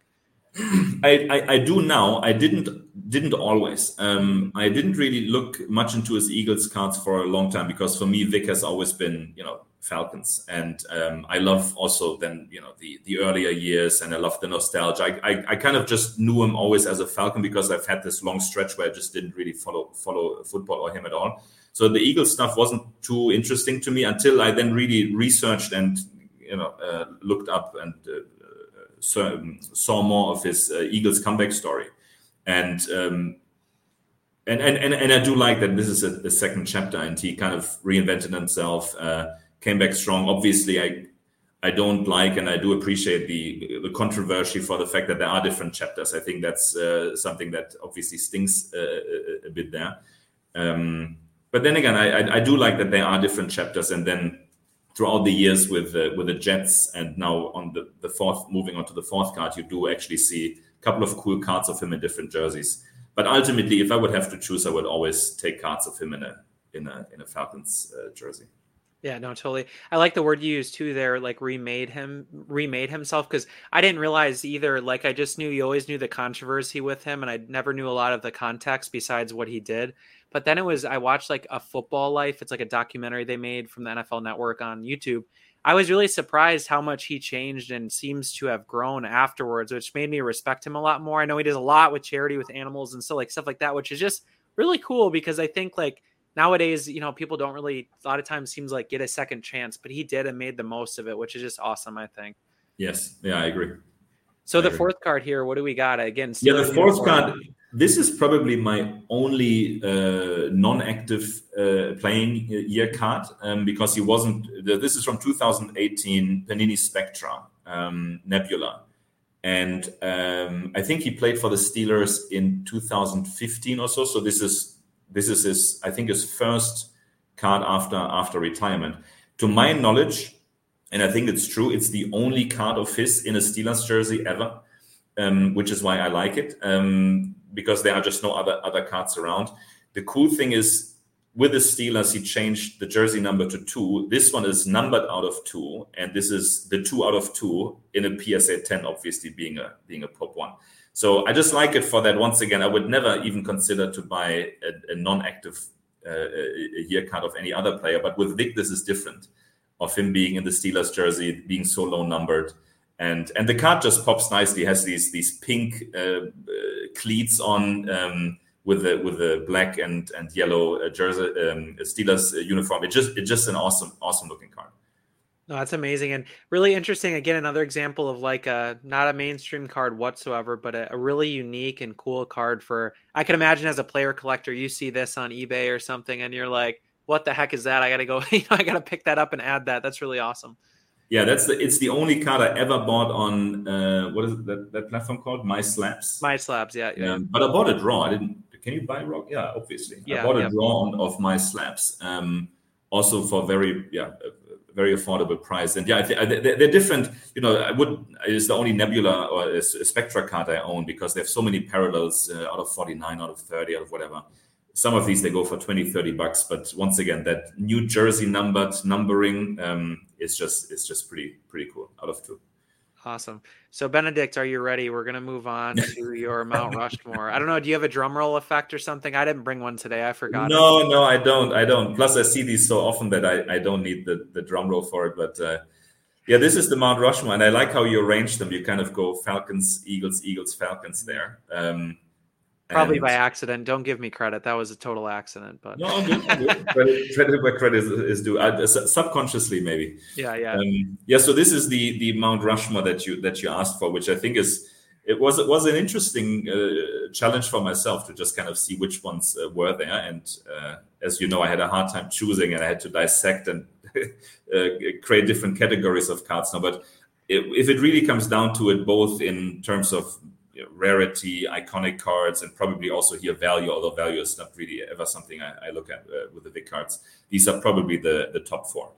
I, I, I, do now. I didn't didn't always. Um, I didn't really look much into his Eagles cards for a long time because for me Vick has always been you know Falcons, and um, I love also then you know the the earlier years, and I love the nostalgia. I, I, I kind of just knew him always as a Falcon because I've had this long stretch where I just didn't really follow follow football or him at all. So the Eagles stuff wasn't too interesting to me until I then really researched and you know uh, looked up and uh, saw, saw, more of his uh, Eagles comeback story, and. Um, and, and, and, and I do like that this is a, a second chapter, and he kind of reinvented himself. Uh, came back strong. Obviously, I I don't like and I do appreciate the the controversy for the fact that there are different chapters. I think that's uh, something that obviously stings uh, a, a, bit there. Um, but then again, I, I, I do like that there are different chapters, and then throughout the years with uh, with the Jets, and now on the the fourth, moving on to the fourth card, you do actually see a couple of cool cards of him in different jerseys. But ultimately, if I would have to choose, I would always take cards of him in a in a in a Falcons uh, jersey. Yeah, no, totally. I like the word you used too there, like remade him, remade himself, because I didn't realize either. Like, I just knew you always knew the controversy with him, and I never knew a lot of the context besides what he did. But then it was, I watched like a football life. It's like a documentary they made from the NFL network on YouTube. I was really surprised how much he changed and seems to have grown afterwards, which made me respect him a lot more. I know he does a lot with charity with animals and so like stuff like that, which is just really cool because I think like nowadays, you know, people don't really a lot of times seems like get a second chance, but he did and made the most of it, which is just awesome, I think. Yes. Yeah, I agree. So I the agree. fourth card here, what do we got? Again, yeah, the fourth card. This is probably my only uh, non-active uh, playing year card um, because he wasn't. This is from 2018 Panini Spectra um, Nebula, and um, I think he played for the Steelers in 2015 or so. So this is this is his, I think, his first card after after retirement. To my knowledge, and I think it's true, it's the only card of his in a Steelers jersey ever. um, which is why I like it um, because there are just no other other cards around. The cool thing is with the Steelers, he changed the jersey number to two. This one is numbered out of two, and this is the two out of two in a PSA 10, obviously being a being a pop one. So I just like it for that. Once again, I would never even consider to buy a, a non-active uh, a year card of any other player, but with Vick, this is different. Of him being in the Steelers jersey, being so low numbered, and and the card just pops nicely. Has these these pink uh, uh, cleats on. Um, with the with the black and and yellow uh, jersey um, Steelers uniform. It just it's just an awesome awesome looking card. No, that's amazing and really interesting. Again, another example of like a not a mainstream card whatsoever, but a, a, really unique and cool card for. I can imagine as a player collector, you see this on eBay or something, and you're like, "What the heck is that? I got to go. You know, I got to pick that up and add that. That's really awesome." Yeah, that's the. It's the only card I ever bought on uh, what is it, that that platform called? My Slabs. My Slabs, yeah, yeah. Um, but I bought a draw. I didn't can you buy rock? Yeah, obviously. Yeah, I bought a yeah. draw of MySlabs, um, also for very yeah very affordable price. And yeah, they're different. You know, I would it's the only Nebula or Spectra card I own because they have so many parallels uh, out of 49, out of 30, out of whatever. Some of these they go for 20, 30 bucks. But once again, that New Jersey numbered numbering um, is just it's just pretty pretty cool out of two. Awesome. So Benedikt, are you ready? We're gonna move on to your Mount Rushmore. I don't know. Do you have a drum roll effect or something? I didn't bring one today. I forgot. No, it. no, I don't. I don't. Plus, I see these so often that I, I don't need the, the drum roll for it. But uh, yeah, this is the Mount Rushmore, and I like how you arrange them. You kind of go Falcons, Eagles, Eagles, Falcons there. Um, Probably and, by accident. Don't give me credit. That was a total accident. But no, good, good. credit, credit where credit is due. Uh, subconsciously, maybe. Yeah, yeah, um, yeah. So this is the the Mount Rushmore that you that you asked for, which I think is it was it was an interesting uh, challenge for myself to just kind of see which ones uh, were there. And uh, as you know, I had a hard time choosing, and I had to dissect and uh, create different categories of cards now. But if it really comes down to it, both in terms of you know, rarity, iconic cards, and probably also here value. Although value is not really ever something I, I look at uh, with the big cards. These are probably the the top four.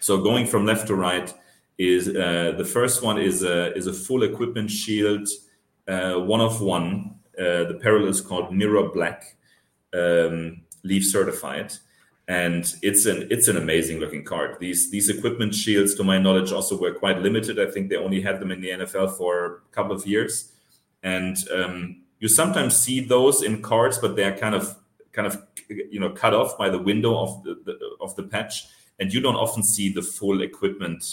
So going from left to right is uh, the first one is a is a full equipment shield, uh, one of one. Uh, the parallel is called Mirror Black, um, Leaf certified and it's an it's an amazing looking card. These these equipment shields, to my knowledge, also were quite limited. I think they only had them in the NFL for a couple of years, and um, you sometimes see those in cards, but they're kind of kind of you know cut off by the window of the, the of the patch, and you don't often see the full equipment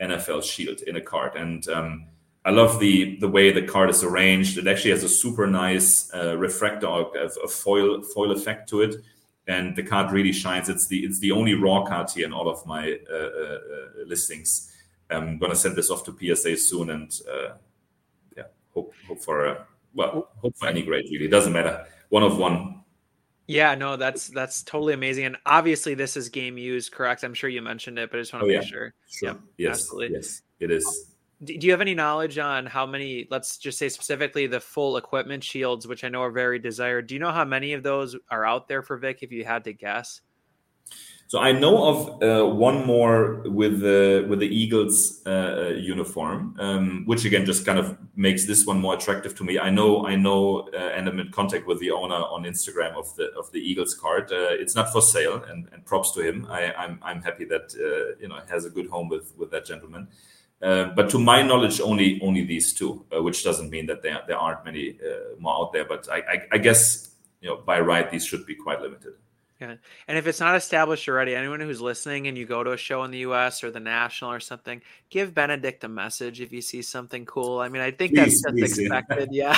NFL shield in a card. And um, I love the the way the card is arranged. It actually has a super nice uh, refractor, a, a foil foil effect to it and the card really shines. It's the it's the only raw card here in all of my uh, uh, uh listings. I'm gonna send this off to PSA soon, and uh, hope hope for a well hope for any grade really. It doesn't matter. One of one. Yeah, no, that's that's totally amazing. And obviously this is game used, correct? I'm sure you mentioned it, but I just want to oh, make yeah. sure. sure. Yep, yes, absolutely. Yes, it is. Do you have any knowledge on how many, let's just say specifically the full equipment shields, which I know are very desired? Do you know how many of those are out there for Vick if you had to guess? So I know of uh, one more with the with the Eagles uh, uh, uniform, um, which again just kind of makes this one more attractive to me. I know, I know, uh, and I'm in contact with the owner on Instagram of the of the Eagles card. Uh, it's not for sale, and, and props to him. I, am I'm, I'm happy that uh, you know has a good home with with that gentleman. but to my knowledge, only only these two, which doesn't mean that there there aren't many more out there. But I, I, I guess you know by right these should be quite limited. Yeah. And if it's not established already, anyone who's listening and you go to a show in the US or the National or something, give Benedikt a message if you see something cool. I mean, I think please, that's just expected. Yeah.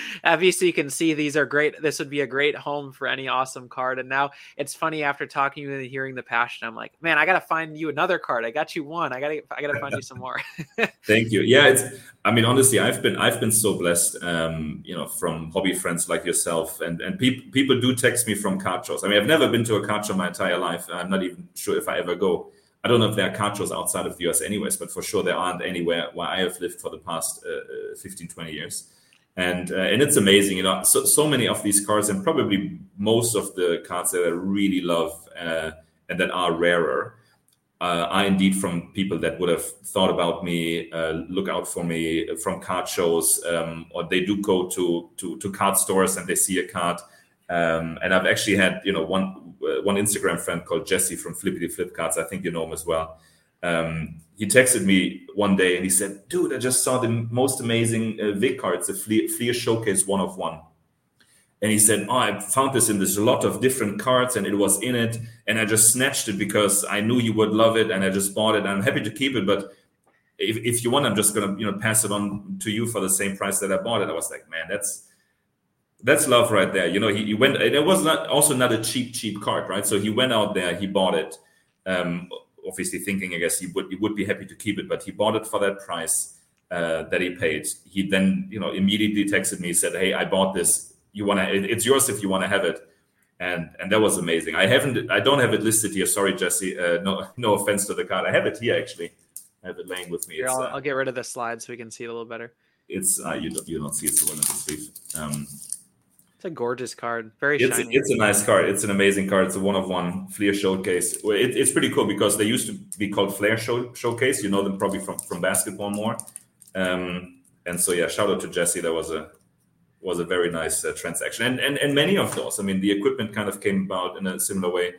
Obviously, you can see these are great. This would be a great home for any awesome card. And now it's funny after talking to you and hearing the passion, I'm like, man, I got to find you another card. I got you one. I got to, I got to find you some more. Thank you. Yeah. It's, I mean, honestly, I've been, I've been so blessed, um, you know, from hobby friends like yourself and, and people, people do text me from card shows. I mean, I've never been to a card show my entire life. I'm not even sure if I ever go. I don't know if there are card shows outside of the US, anyways, but for sure there aren't anywhere where I have lived for the past uh, uh 15, 20 years. And uh, and it's amazing, you know. So so many of these cards, and probably most of the cards that I really love uh, and that are rarer, uh, are indeed from people that would have thought about me, uh, look out for me from card shows, um, or they do go to, to, to card stores and they see a card. Um, and I've actually had, you know, one uh, one Instagram friend called Jesse from Flippity Flip Cards. I think you know him as well. Um, he texted me one day and he said, "Dude, I just saw the most amazing uh, Vick cards, the Fleer, Fleer Showcase one of one." and he said, "Oh, I found this in this lot of different cards, and it was in it, and I just snatched it because I knew you would love it, and I just bought it. And I'm happy to keep it, but if, if you want, I'm just gonna you know pass it on to you for the same price that I bought it." I was like, "Man, that's that's love right there." You know, he, he went. It was not also not a cheap cheap card, right? So he went out there, he bought it, um, obviously thinking, I guess he would he would be happy to keep it, but he bought it for that price. Uh, that he paid. He then, you know, immediately texted me, said, "Hey, I bought this you want to it's yours if you want to have it and and that was amazing i haven't i don't have it listed here sorry jesse uh, no no offense to the card i have it here actually i have it laying with me here, I'll, uh, I'll, get rid of the slide so we can see it a little better it's uh, you don't you don't see it so well in the sleeve um, a gorgeous card very it's, shiny. it's a nice card it's an amazing card it's a one of one Flair showcase it, it's pretty cool because they used to be called flair show, showcase you know them probably from from basketball more um, and so yeah shout out to jesse that was a was a very nice uh, transaction. And, and and many of those. I mean, the equipment kind of came about in a similar way.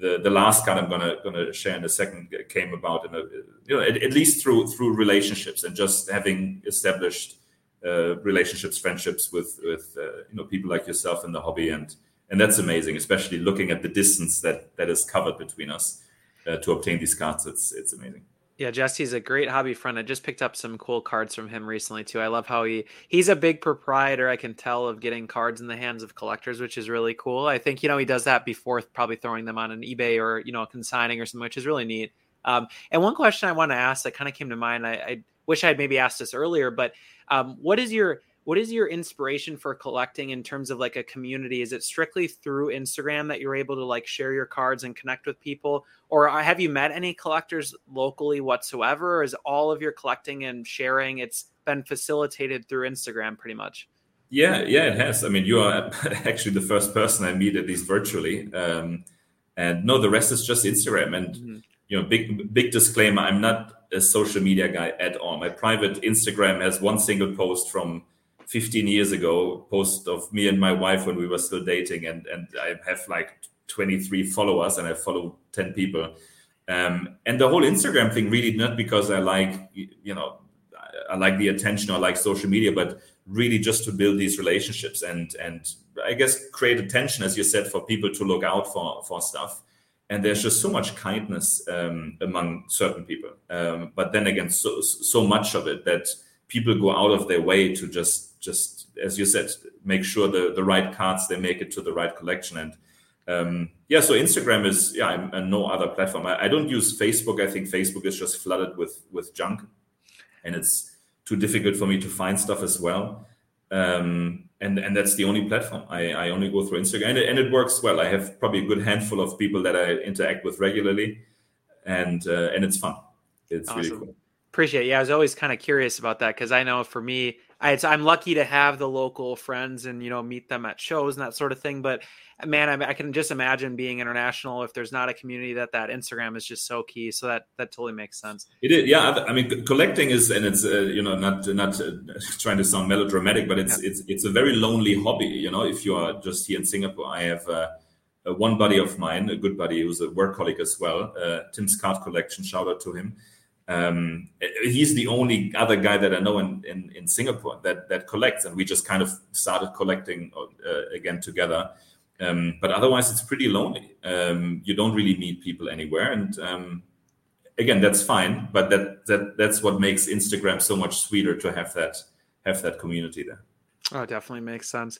The the last card I'm gonna gonna share in a second came about in a you know at, at least through through relationships and just having established uh, relationships, friendships with with uh, you know people like yourself in the hobby and and that's amazing, especially looking at the distance that that is covered between us uh, to obtain these cards. It's it's amazing. Yeah, Jesse's a great hobby friend. I just picked up some cool cards from him recently too. I love how he he's a big proprietor. I can tell of getting cards in the hands of collectors, which is really cool. I think you know he does that before probably throwing them on an eBay or you know consigning or something, which is really neat. Um, and one question I want to ask that kind of came to mind. I, I wish I'd maybe asked this earlier, but um, what is your what is your inspiration for collecting in terms of like a community? Is it strictly through instagram that you're able to like share your cards and connect with people? Or have you met any collectors locally whatsoever or is all of your collecting and sharing it's been facilitated through instagram pretty much? Yeah yeah it has. I mean you are actually the first person i meet at least virtually um, and no the rest is just instagram and mm-hmm. You know big big disclaimer i'm not a social media guy at all. My private instagram has one single post from 15 years ago post of me and my wife when we were still dating and and i have like 23 followers and i follow 10 people. Um, and the whole instagram thing really not because i like you know i like the attention or like social media but really just to build these relationships and and i guess create attention as you said for people to look out for for stuff and there's just so much kindness um, among certain people um, but then again so so much of it that people go out of their way to just just as you said, make sure the the right cards they make it to the right collection. And um, yeah, so Instagram is yeah, and no other platform. I, I, don't use Facebook. I think Facebook is just flooded with with junk, and it's too difficult for me to find stuff as well. Um, and and that's the only platform. I, I only go through Instagram, and it, and it works well. I have probably a good handful of people that I interact with regularly, and uh, and it's fun. It's awesome. really cool. Appreciate. It. Yeah, I was always kind of curious about that because I know for me, I, am lucky to have the local friends and you know meet them at shows and that sort of thing. But man, I, I, can just imagine being international if there's not a community that that Instagram is just so key. So that that totally makes sense. It is, yeah. I mean, collecting is, and it's uh, you know not not uh, trying to sound melodramatic, but it's yeah. it's it's a very lonely hobby. You know, if you are just here in Singapore, I have. Uh, one buddy of mine, a good buddy who's a work colleague as well, uh, Tim's card collection. Shout out to him um, he's the only other guy that I know in, in, in, Singapore that, that collects, and we just kind of started collecting uh, again together. Um, but otherwise, it's pretty lonely. Um, you don't really meet people anywhere, and um, again, that's fine. But that that that's what makes Instagram so much sweeter to have that have that community there. Oh, definitely makes sense.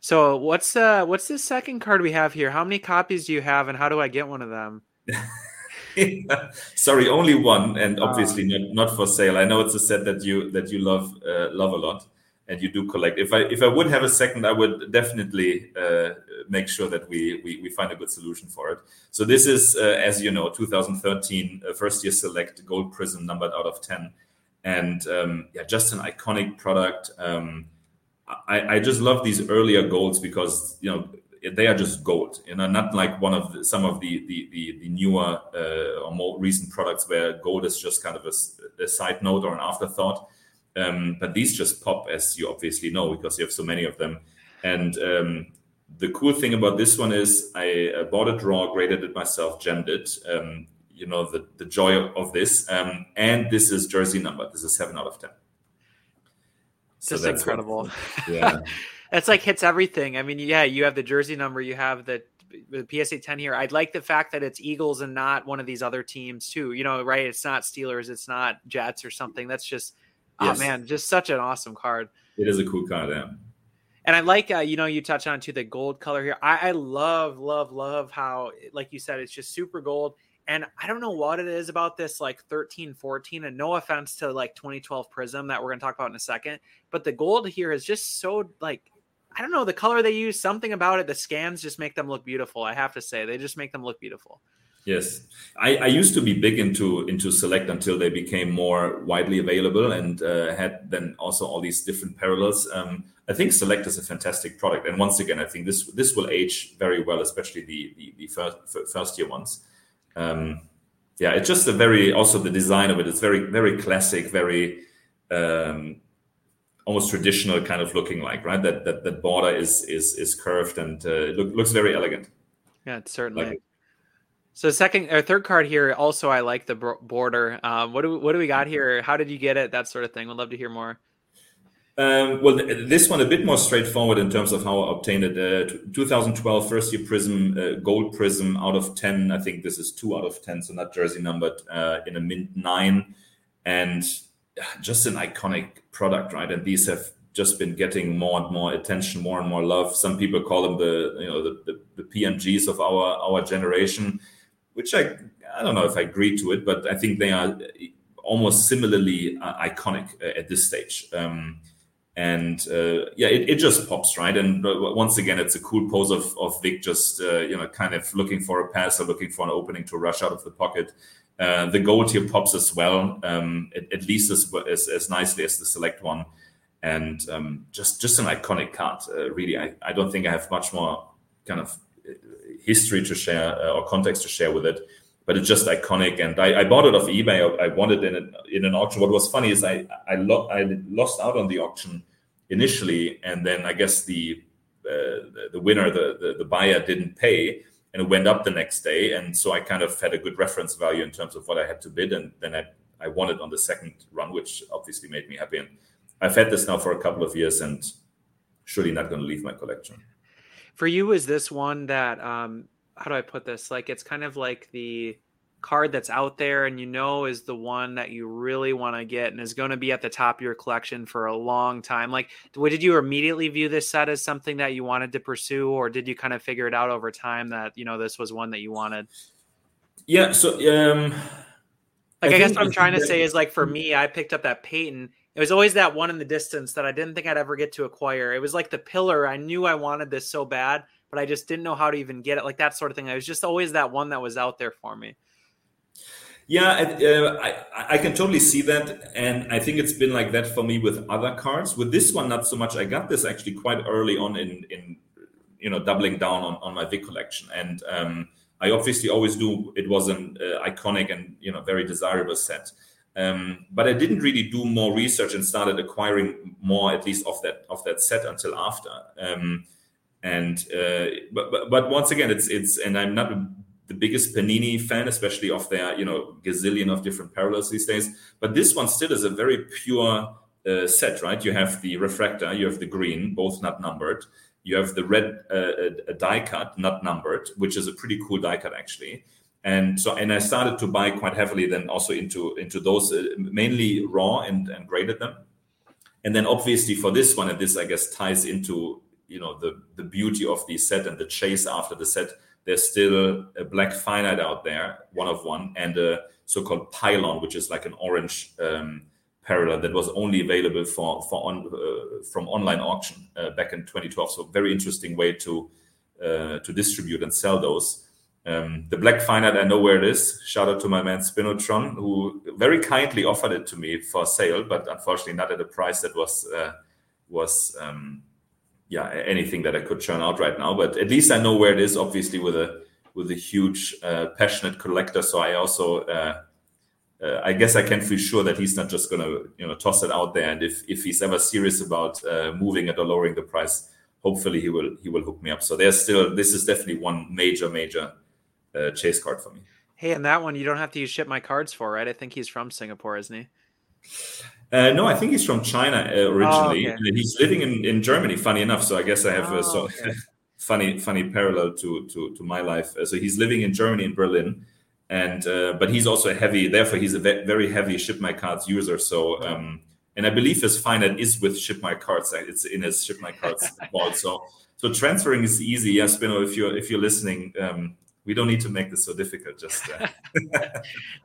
So, what's uh what's the second card we have here? How many copies do you have, and how do I get one of them? Sorry, only one, and ah. obviously not, not for sale. I know it's a set that you that you love uh, love a lot, and you do collect. If I if I would have a second, I would definitely uh, make sure that we, we, we find a good solution for it. So this is, uh, as you know, 2013 uh, first year select gold prism numbered out of 10, and um, yeah, just an iconic product. Um, I, I just love these earlier golds because you know they are just gold. You know, not like one of the, some of the the the, the newer uh, or more recent products where gold is just kind of a, a side note or an afterthought. Um, but these just pop, as you obviously know, because you have so many of them. And um, the cool thing about this one is I uh, bought a draw, graded it myself, gemmed it. Um, you know the the joy of this, um, and this is jersey number. This is seven out of ten. So Just incredible. What, yeah. That's like hits everything. I mean, yeah, you have the jersey number, you have the the PSA 10 here. I'd like the fact that it's Eagles and not one of these other teams too. You know, right? It's not Steelers, it's not Jets or something. That's just yes. oh man, just such an awesome card. It is a cool card, yeah. And I like, uh, you know, you touch on to the gold color here. I, I love, love, love how, like you said, it's just super gold. And I don't know what it is about this like 13, 14, and no offense to like 2012 Prism that we're going to talk about in a second, but the gold here is just so like I don't know the color they use. Something about it. The scans just make them look beautiful. I have to say, they just make them look beautiful. Yes, I, I used to be big into into Select until they became more widely available and uh, had then also all these different parallels. Um, I think Select is a fantastic product, and once again, I think this this will age very well, especially the the, the first first year ones. Um, yeah, it's just a very also the design of it, is very very classic, very um, almost traditional kind of looking like right? That that, that border is is is curved and uh, look, looks very elegant. Yeah certainly like so second or third card here also i like the border um, what do we, what do we got here how did you get it that sort of thing We'd love to hear more um, well, this one a bit more straightforward in terms of how I obtained it. Uh, 2012 first year Prizm, uh, gold Prizm out of 10. I think this is two out of 10, so not jersey numbered uh, in a mint nine. And just an iconic product, right? And these have just been getting more and more attention, more and more love. Some people call them the you know the, the, the PMGs of our our generation, which I I don't know if I agree to it, but I think they are almost similarly uh, iconic uh, at this stage. Um, and uh, yeah, it, it just pops right. And once again, it's a cool pose of of Vick just uh, you know kind of looking for a pass or looking for an opening to rush out of the pocket. Uh, the gold here pops as well, um, at, at, least as, as, as nicely as the select one, and um, just just an iconic card. Uh, really, I, I don't think I have much more kind of uh, history to share uh, or context to share with it, but it's just iconic. And I, I bought it off eBay. I, wanted it in, in an auction. What was funny is I I, lo- I lost out on the auction initially, and then I guess the uh, the, the winner, the, the the buyer, didn't pay and it went up the next day. And so I kind of had a good reference value in terms of what I had to bid. And then I, I won it on the second run, which obviously made me happy. And I've had this now for a couple of years and surely not going to leave my collection. For you, is this one that, um, how do I put this? Like, it's kind of like the, card that's out there and you know is the one that you really want to get and is going to be at the top of your collection for a long time. Like did you immediately view this set as something that you wanted to pursue or did you kind of figure it out over time that you know this was one that you wanted? Yeah so um like i, I guess what i'm trying to say is like for me i picked up that peyton it was always that one in the distance that i didn't think i'd ever get to acquire it was like the pillar i knew i wanted this so bad but i just didn't know how to even get it like that sort of thing it was just always that one that was out there for me yeah, uh, I, I can totally see that. And I think it's been like that for me with other cards. With this one, not so much. I got this actually quite early on in, in you know, doubling down on, on my Vick collection. And um, I obviously always knew it was an uh, iconic and, you know, very desirable set. Um, but I didn't really do more research and started acquiring more, at least of that of that set until after. Um, and uh, but, but, but once again, it's it's and I'm not the biggest Panini fan, especially of their you know gazillion of different parallels these days. But this one still is a very pure uh, set, right? You have the refractor, you have the green, both not numbered. You have the red uh, die cut, not numbered, which is a pretty cool die cut actually. And so, and I started to buy quite heavily then also into into those uh, mainly raw and and graded them. And then obviously for this one, and this I guess ties into you know the the beauty of the set and the chase after the set there's still a black finite out there, one of one, and a so-called pylon, which is like an orange um, parallel that was only available for for on uh, from online auction uh, back in 2012. So very interesting way to uh, to distribute and sell those. Um, the black finite, I know where it is. Shout out to my man Spinotron, who very kindly offered it to me for sale, but unfortunately not at a price that was uh, was um, yeah anything that I could churn out right now. But at least I know where it is. Obviously, with a with a huge uh, passionate collector, so I also. Uh, uh, I guess I can feel sure that he's not just to, you know, toss it out there. And if, if he's ever serious about uh, moving it or lowering the price, hopefully he will he will hook me up. So there's still this is definitely one major major uh, chase card for me. Hey, and that one you don't have to use ship my cards for, right? I think he's from Singapore, isn't he? Uh, no, I think he's from China uh, originally. Oh, okay. He's living in, in Germany. Funny enough, so I guess I have oh, a so okay. funny funny parallel to to to my life. Uh, so he's living in Germany in Berlin, and uh, but he's also a heavy. Therefore, he's a very heavy ship my cards user. So. Um, and I believe his finite is with Ship My Cards. It's in his Ship My Cards vault. So, so transferring is easy. Yes, Spino, if you're if you're listening, um, we don't need to make this so difficult. Just uh...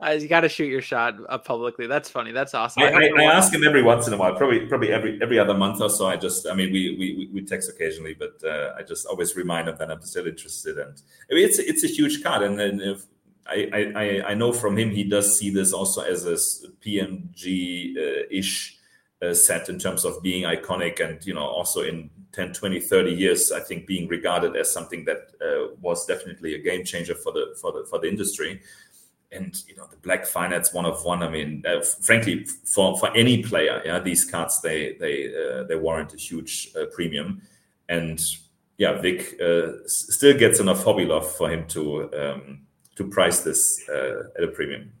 uh you got to shoot your shot up publicly. That's funny. That's awesome. I, I, I ask him every once in a while, probably probably every every other month or so. I just, I mean, we we we text occasionally, but uh, I just always remind him that I'm still interested. And I mean, it's it's a huge card, and then if I, I, I know from him he does see this also as a PMG uh, ish uh, set in terms of being iconic and you know also in 10 20 30 years i think being regarded as something that uh, was definitely a game changer for the for the for the industry and you know the black finite one of one i mean uh, frankly for for any player yeah these cards they they uh, they warrant a huge uh, premium and yeah vick uh, still gets enough hobby love for him to um, to price this at a premium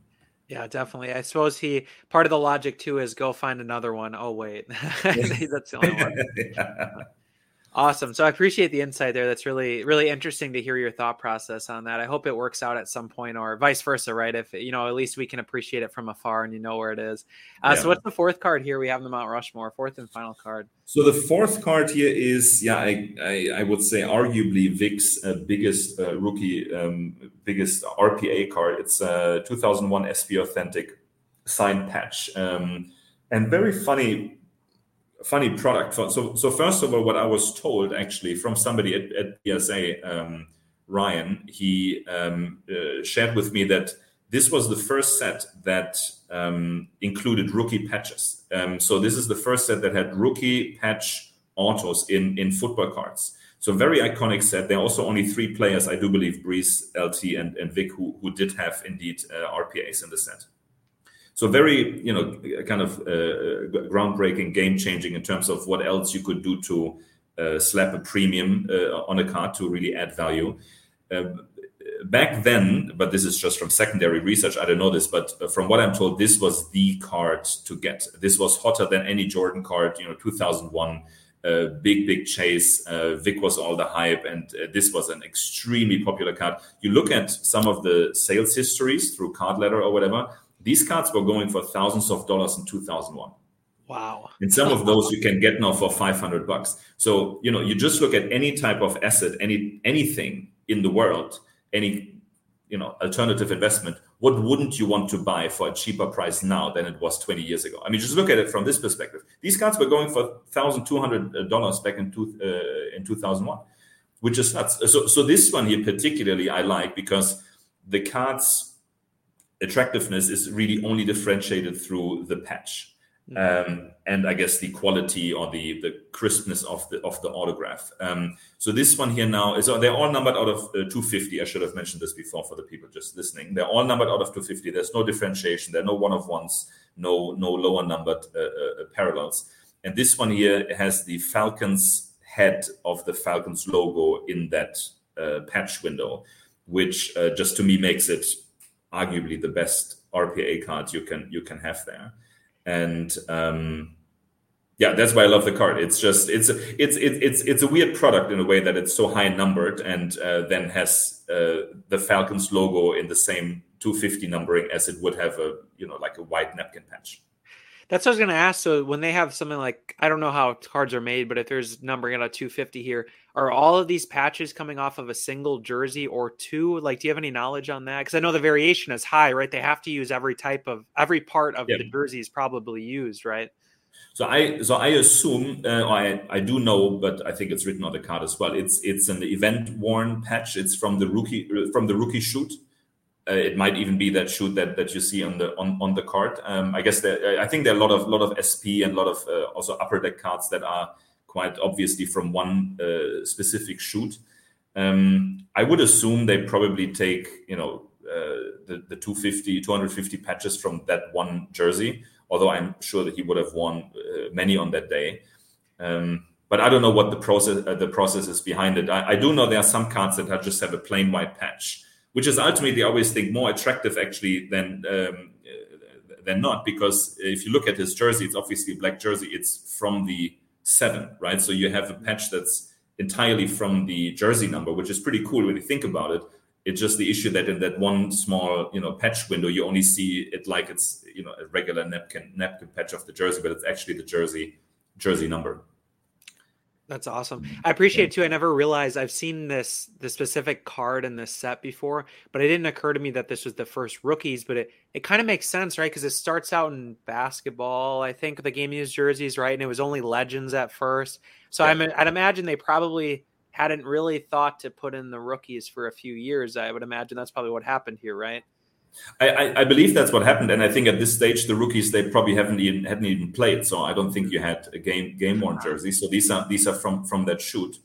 yeah, definitely. I suppose he part of the logic too is go find another one. Oh wait, that's the only one. yeah. Awesome. So I appreciate the insight there. That's really, really interesting to hear your thought process on that. I hope it works out at some point or vice versa, right? If, you know, at least we can appreciate it from afar and you know where it is. Uh, yeah. So what's the fourth card here? We have the Mount Rushmore, fourth and final card. So the fourth card here is, yeah, I, I, I would say arguably Vick's uh, biggest uh, rookie, um, biggest RPA card. It's a 2001 SP Authentic signed patch. Um, and very funny funny product. So, so first of all, what I was told actually from somebody at, at PSA, um, Ryan, he um, uh, shared with me that this was the first set that um, included rookie patches. Um, so this is the first set that had rookie patch autos in in football cards. So very iconic set. There are also only three players, I do believe, Brees, LT, and, and Vick, who, who did have indeed uh, RPAs in the set. So very, you know, kind of uh, groundbreaking, game changing in terms of what else you could do to uh, slap a premium uh, on a card to really add value. Um, back then, but this is just from secondary research. I don't know this, but from what I'm told, this was the card to get. This was hotter than any Jordan card. You know, 2001. Uh, big big chase uh, vick was all the hype and uh, this was an extremely popular card you look at some of the sales histories through Card Ladder or whatever these cards were going for thousands of dollars in 2001. Wow. And some of those you can get now for 500 bucks. So, you know, you just look at any type of asset, any anything in the world, any, you know, alternative investment, what wouldn't you want to buy for a cheaper price now than it was 20 years ago? I mean, just look at it from this perspective. These cards were going for $1,200 back in, two, uh, in 2001, which is nuts. So, so this one here particularly I like because the cards attractiveness is really only differentiated through the patch mm. um, and I guess the quality or the the crispness of the of the autograph. Um, so this one here now is they're all numbered out of uh, 250. I should have mentioned this before for the people just listening. They're all numbered out of 250. There's no differentiation. There are no one of ones. No no lower numbered uh, uh, parallels. And this one here has the Falcons head of the Falcons logo in that uh, patch window, which uh, just to me makes it arguably the best RPA card you can you can have there, and um, yeah, that's why I love the card. It's just it's it's it's it's a weird product in a way that it's so high numbered and uh, then has uh, the Falcons logo in the same 250 numbering as it would have a you know like a white napkin patch. That's what I was going to ask. So when they have something like I don't know how cards are made, but if there's numbering at a 250 here, are all of these patches coming off of a single jersey or two? Like, do you have any knowledge on that? Because I know the variation is high, right? They have to use every type of every part of the jersey is probably used, right? So I so I assume uh, I I do know, but I think it's written on the card as well. It's it's an event worn patch. It's from the rookie from the rookie shoot. Uh, it might even be that shoot that, that you see on the on, on the card. Um, I guess there, I think there are a lot of lot of SP and a lot of uh, also upper deck cards that are quite obviously from one uh, specific shoot. Um, I would assume they probably take you know uh, the, the 250 250 patches from that one jersey. Although I'm sure that he would have won uh, many on that day. Um, but I don't know what the process uh, the process is behind it. I, I, do know there are some cards that have just have a plain white patch, which is ultimately I always think more attractive actually than um, uh, than not because if you look at his jersey, it's obviously a black jersey. It's from the seven, right? So you have a patch that's entirely from the jersey number, which is pretty cool when you think about it. It's just the issue that in that one small, you know, patch window, you only see it like it's, you know, a regular napkin napkin patch of the jersey, but it's actually the jersey jersey number. That's awesome. I appreciate it too. I never realized I've seen this the specific card in this set before, but it didn't occur to me that this was the first rookies. But it it kind of makes sense, right? Because it starts out in basketball. I think the game used jerseys, right? And it was only legends at first. So yeah. I'm, I'd imagine they probably hadn't really thought to put in the rookies for a few years. I would imagine that's probably what happened here, right? I, I, believe that's what happened, and I think at this stage the rookies they probably haven't even hadn't even played. So I don't think you had a game game worn jersey. So these are these are from from that shoot,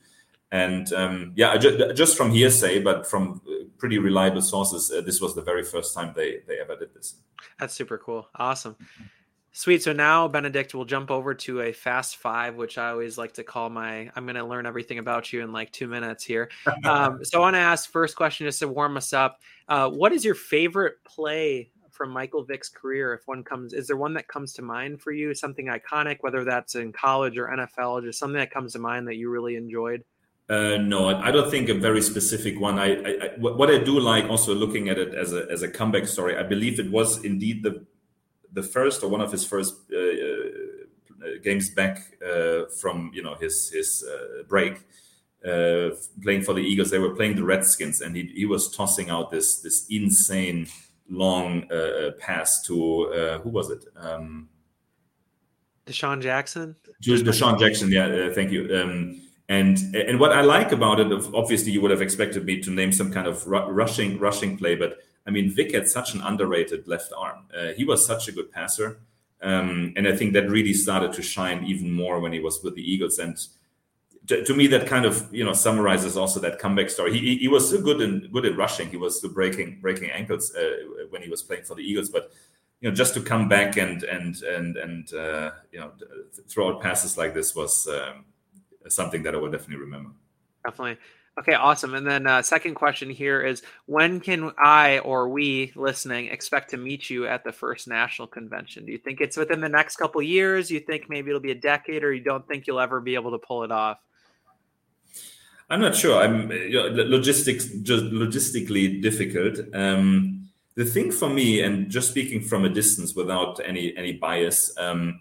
and um, yeah, just, just from hearsay, but from uh, pretty reliable sources, uh, this was the very first time they they ever did this. That's super cool. Awesome. Sweet. So now, Benedikt will jump over to a fast five, which I always like to call my. I'm going to learn everything about you in like two minutes here. Um, so I want to ask first question just to warm us up. Uh, what is your favorite play from Michael Vick's career? If one comes, is there one that comes to mind for you? Something iconic, whether that's in college or NFL, just something that comes to mind that you really enjoyed. Uh, no, I don't think a very specific one. I, I, I, what I do like also looking at it as a as a comeback story. I believe it was indeed the the first or one of his first uh, uh, games back uh, from you know his his break. Uh, playing for the Eagles. They were playing the Redskins, and he, he was tossing out this this insane long uh, pass to uh, who was it? Um, DeSean Jackson. DeSean Jackson. Yeah, thank you. Um, and and what I like about it, obviously, you would have expected me to name some kind of rushing rushing play, but I mean, Vick had such an underrated left arm. Uh, he was such a good passer. Um, and I think that really started to shine even more when he was with the Eagles. And to, to me, that kind of you know summarizes also that comeback story. He, he, was so good in good at rushing. He was breaking breaking ankles uh, when he was playing for the Eagles. But you know, just to come back and and and and uh, you know throw out passes like this was um, something that I will definitely remember. Definitely. Okay, awesome. And then uh, second question here is when can I or we listening expect to meet you at the first national convention? Do you think it's within the next couple years? You think maybe it'll be a decade, or you don't think you'll ever be able to pull it off? I'm not sure. I'm you know, logistics just logistically difficult. Um, the thing for me, and just speaking from a distance without any any bias, um,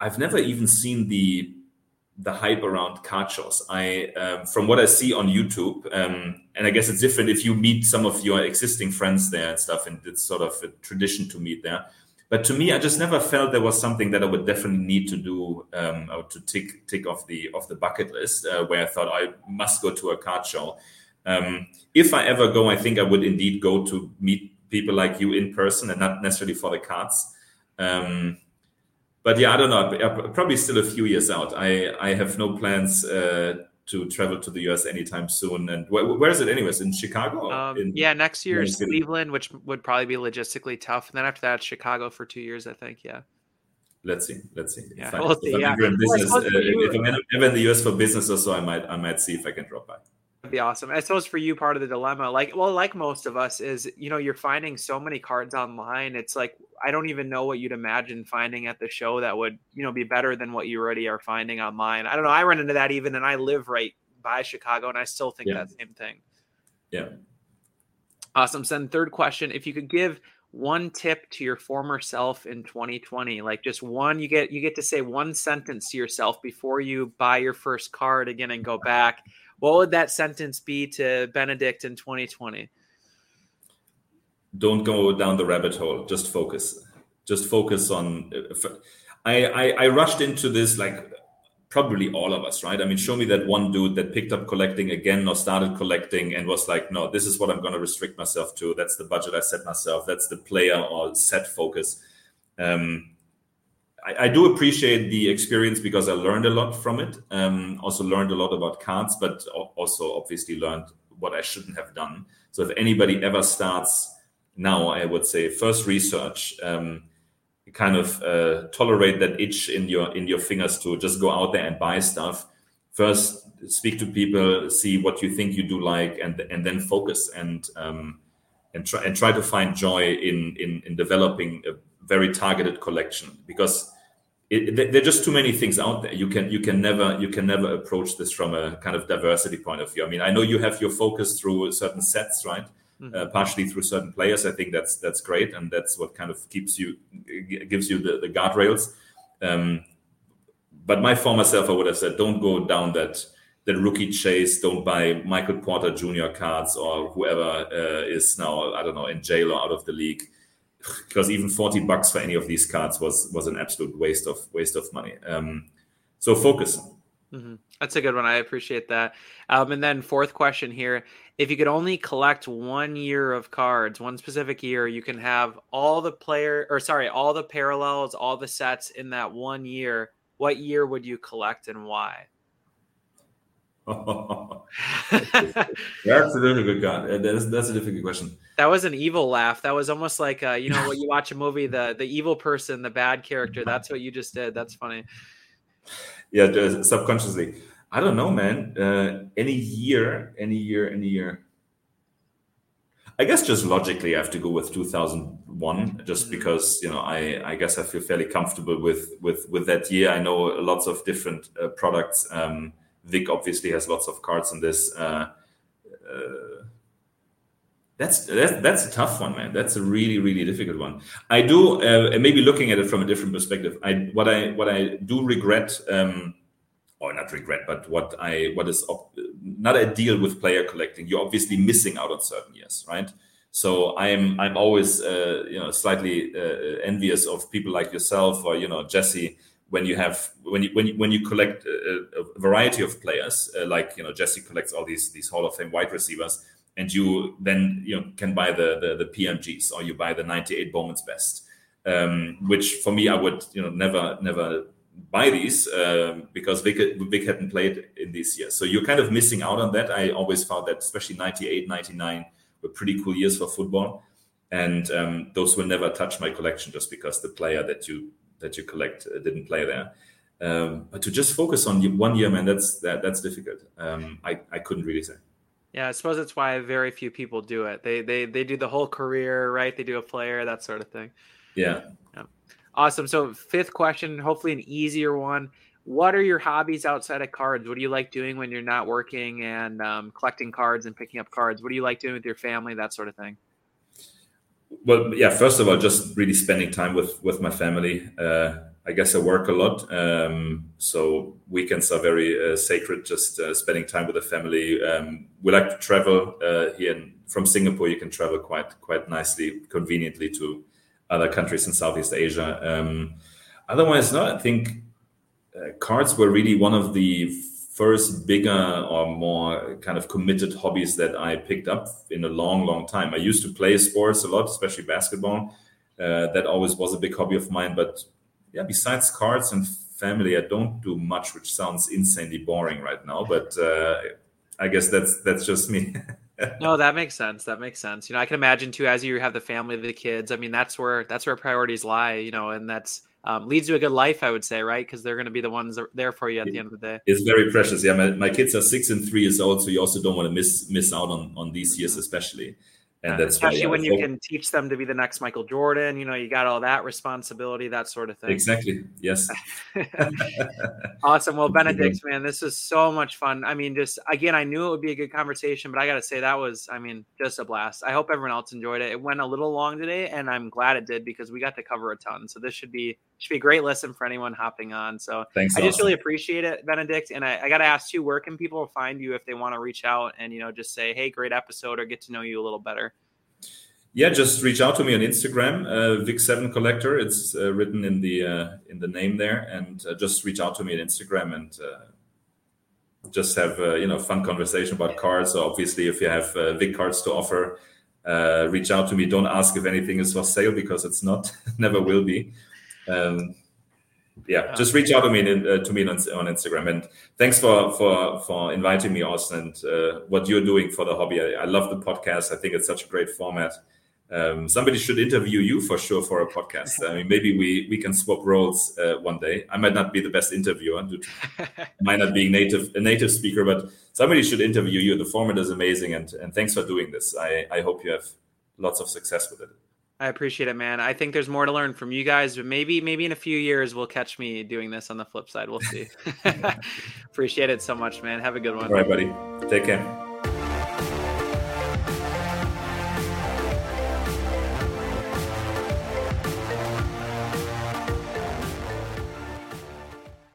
I've never even seen the the hype around card shows. I, um, from what I see on YouTube, um, and I guess it's different if you meet some of your existing friends there and stuff, and it's sort of a tradition to meet there. But to me, I just never felt there was something that I would definitely need to do um, or to tick tick off the off the bucket list, uh, where I thought I must go to a card show. Um, if I ever go, I think I would indeed go to meet people like you in person and not necessarily for the cards. Um, but yeah, I don't know. Probably still a few years out. I I have no plans uh, to travel to the US anytime soon. And wh- where is it, anyways? In Chicago? Um, in, yeah, next year is Cleveland, which would probably be logistically tough. And then after that, Chicago for two years, I think. Yeah. Let's see. Let's see. Yeah, if, we'll see, yeah. business, uh, if I'm ever in the US for business or so, I might I might see if I can drop by be awesome. I suppose for you, part of the dilemma, like well, like most of us, is you know you're finding so many cards online. It's like I don't even know what you'd imagine finding at the show that would you know be better than what you already are finding online. I don't know. I run into that even, and I live right by Chicago, and I still think yeah. that same thing. Yeah. Awesome. So then third question: If you could give one tip to your former self in 2020 like just one you get you get to say one sentence to yourself before you buy your first card again and go back what would that sentence be to Benedikt in 2020? Don't go down the rabbit hole. Just focus. Just focus on. I, I, I rushed into this like probably all of us, right? I mean, show me that one dude that picked up collecting again or started collecting and was like, no, this is what I'm going to restrict myself to. That's the budget I set myself. That's the player or set focus. Um, I, I, do appreciate the experience because I learned a lot from it. Um, also learned a lot about cards, but also obviously learned what I shouldn't have done. So if anybody ever starts now, I would say first research, um, kind of uh, tolerate that itch in your in your fingers to just go out there and buy stuff. First, speak to people, see what you think you do like, and and then focus and um, and try and try to find joy in in, in developing a very targeted collection because it, there are just too many things out there. You can you can never you can never approach this from a kind of diversity point of view. I mean, I know you have your focus through certain sets, right? Mm-hmm. Uh, partially through certain players. I think that's that's great, and that's what kind of keeps you gives you the, the guardrails. Um, but my former self, I would have said, don't go down that that rookie chase. Don't buy Michael Porter Jr. cards or whoever uh, is now I don't know in jail or out of the league because even 40 bucks for any of these cards was was an absolute waste of waste of money. Um, so focus. Mm-hmm. that's a good one. I appreciate that. Um, and then fourth question here. If you could only collect one year of cards one specific year you can have all the player or sorry all the parallels all the sets in that one year what year would you collect and why that's a difficult God. That's that's a difficult question. That was an evil laugh. That was almost like uh, you know when you watch a movie, the the evil person, the bad character. That's what you just did. That's funny. Yeah, subconsciously. I don't know, man. Uh, any year, any year, any year. I guess just logically, I have to go with 2001, just mm-hmm. because you know I I guess I feel fairly comfortable with with with that year. I know lots of different uh, products. Um, Vick obviously has lots of cards in this. Uh, uh, that's, that's that's a tough one, man. That's a really really difficult one. I do uh, maybe looking at it from a different perspective. I what I what I do regret, um, or not regret, but what I what is op- not ideal with player collecting. You're obviously missing out on certain years, right? So I'm I'm always uh, you know slightly uh, envious of people like yourself or you know Jesse when you have when you when you, when you collect a, a variety of players, uh, like you know Jesse collects all these these Hall of Fame wide receivers, and you then you know can buy the the, the PMGs or you buy the 98 Bowman's Best, um, which for me I would you know never never buy these um, because Vick, Vick hadn't played in these years. So you're kind of missing out on that. I always found that especially 98, 99 were pretty cool years for football. And um, those will never touch my collection just because the player that you that you collect uh, didn't play there. Um, but to just focus on one year, man, that's that, that's difficult. Um, I I couldn't really say. Yeah, I suppose that's why very few people do it. They they they do the whole career, right? They do a player, that sort of thing. Yeah. yeah. Awesome. So fifth question, hopefully an easier one. What are your hobbies outside of cards? What do you like doing when you're not working and um, collecting cards and picking up cards? What do you like doing with your family? That sort of thing well yeah first of all just really spending time with with my family. Uh, i guess i work a lot um, so weekends are very uh, sacred just uh, spending time with the family. Um, we like to travel uh, here in, from singapore you can travel quite quite nicely conveniently to other countries in southeast asia. Um, otherwise no i think uh, cards were really one of the first bigger or more kind of committed hobbies that I picked up in a long, long time. I used to play sports a lot, especially basketball. Uh, that always was a big hobby of mine. But yeah, besides cards and family, I don't do much, which sounds insanely boring right now. But uh, I guess that's that's just me. no, that makes sense. That makes sense. You know, I can imagine too as you have the family, the kids. I mean, that's where that's where priorities lie. You know, and that's um, leads you a good life, I would say, right? Because they're going to be the ones there for you at the end of the day. It's very precious. Yeah, my, my kids are six and three years old, so you also don't want to miss miss out on on these years, especially and that's especially why, when you can teach them to be the next Michael Jordan. You know, you got all that responsibility, that sort of thing. Exactly. Yes. awesome. Well, Benedikt, man, this is so much fun. I mean, just again, I knew it would be a good conversation, but I got to say that was, I mean, just a blast. I hope everyone else enjoyed it. It went a little long today, and I'm glad it did because we got to cover a ton. So this should be should be a great lesson for anyone hopping on. So Thanks, I just really appreciate it, Benedikt. And I, I got to ask you, where can people find you if they want to reach out and you know just say, hey, great episode, or get to know you a little better? yeah, just reach out to me on Instagram, uh, Vick7 Collector. It's uh, written in the uh, in the name there, and uh, just reach out to me on Instagram and uh, just have uh, you know fun conversation about cards. So obviously, if you have uh, Vick cards to offer, reach out to me. Don't ask if anything is for sale because it's not, never will be. Um, yeah, just reach out to me uh, to me on, on, Instagram. And thanks for for for inviting me, Austin, and uh, what you're doing for the hobby. I, I, love the podcast. I think it's such a great format. Um, somebody should interview you for sure for a podcast. I mean, maybe we we can swap roles uh, one day. I might not be the best interviewer, due to might not being native a native speaker, but somebody should interview you. The format is amazing, and and thanks for doing this. I I hope you have lots of success with it. I appreciate it, man. I think there's more to learn from you guys, but maybe maybe in a few years we'll catch me doing this on the flip side. We'll see. appreciate it so much, man. Have a good one. All right, buddy. Take care.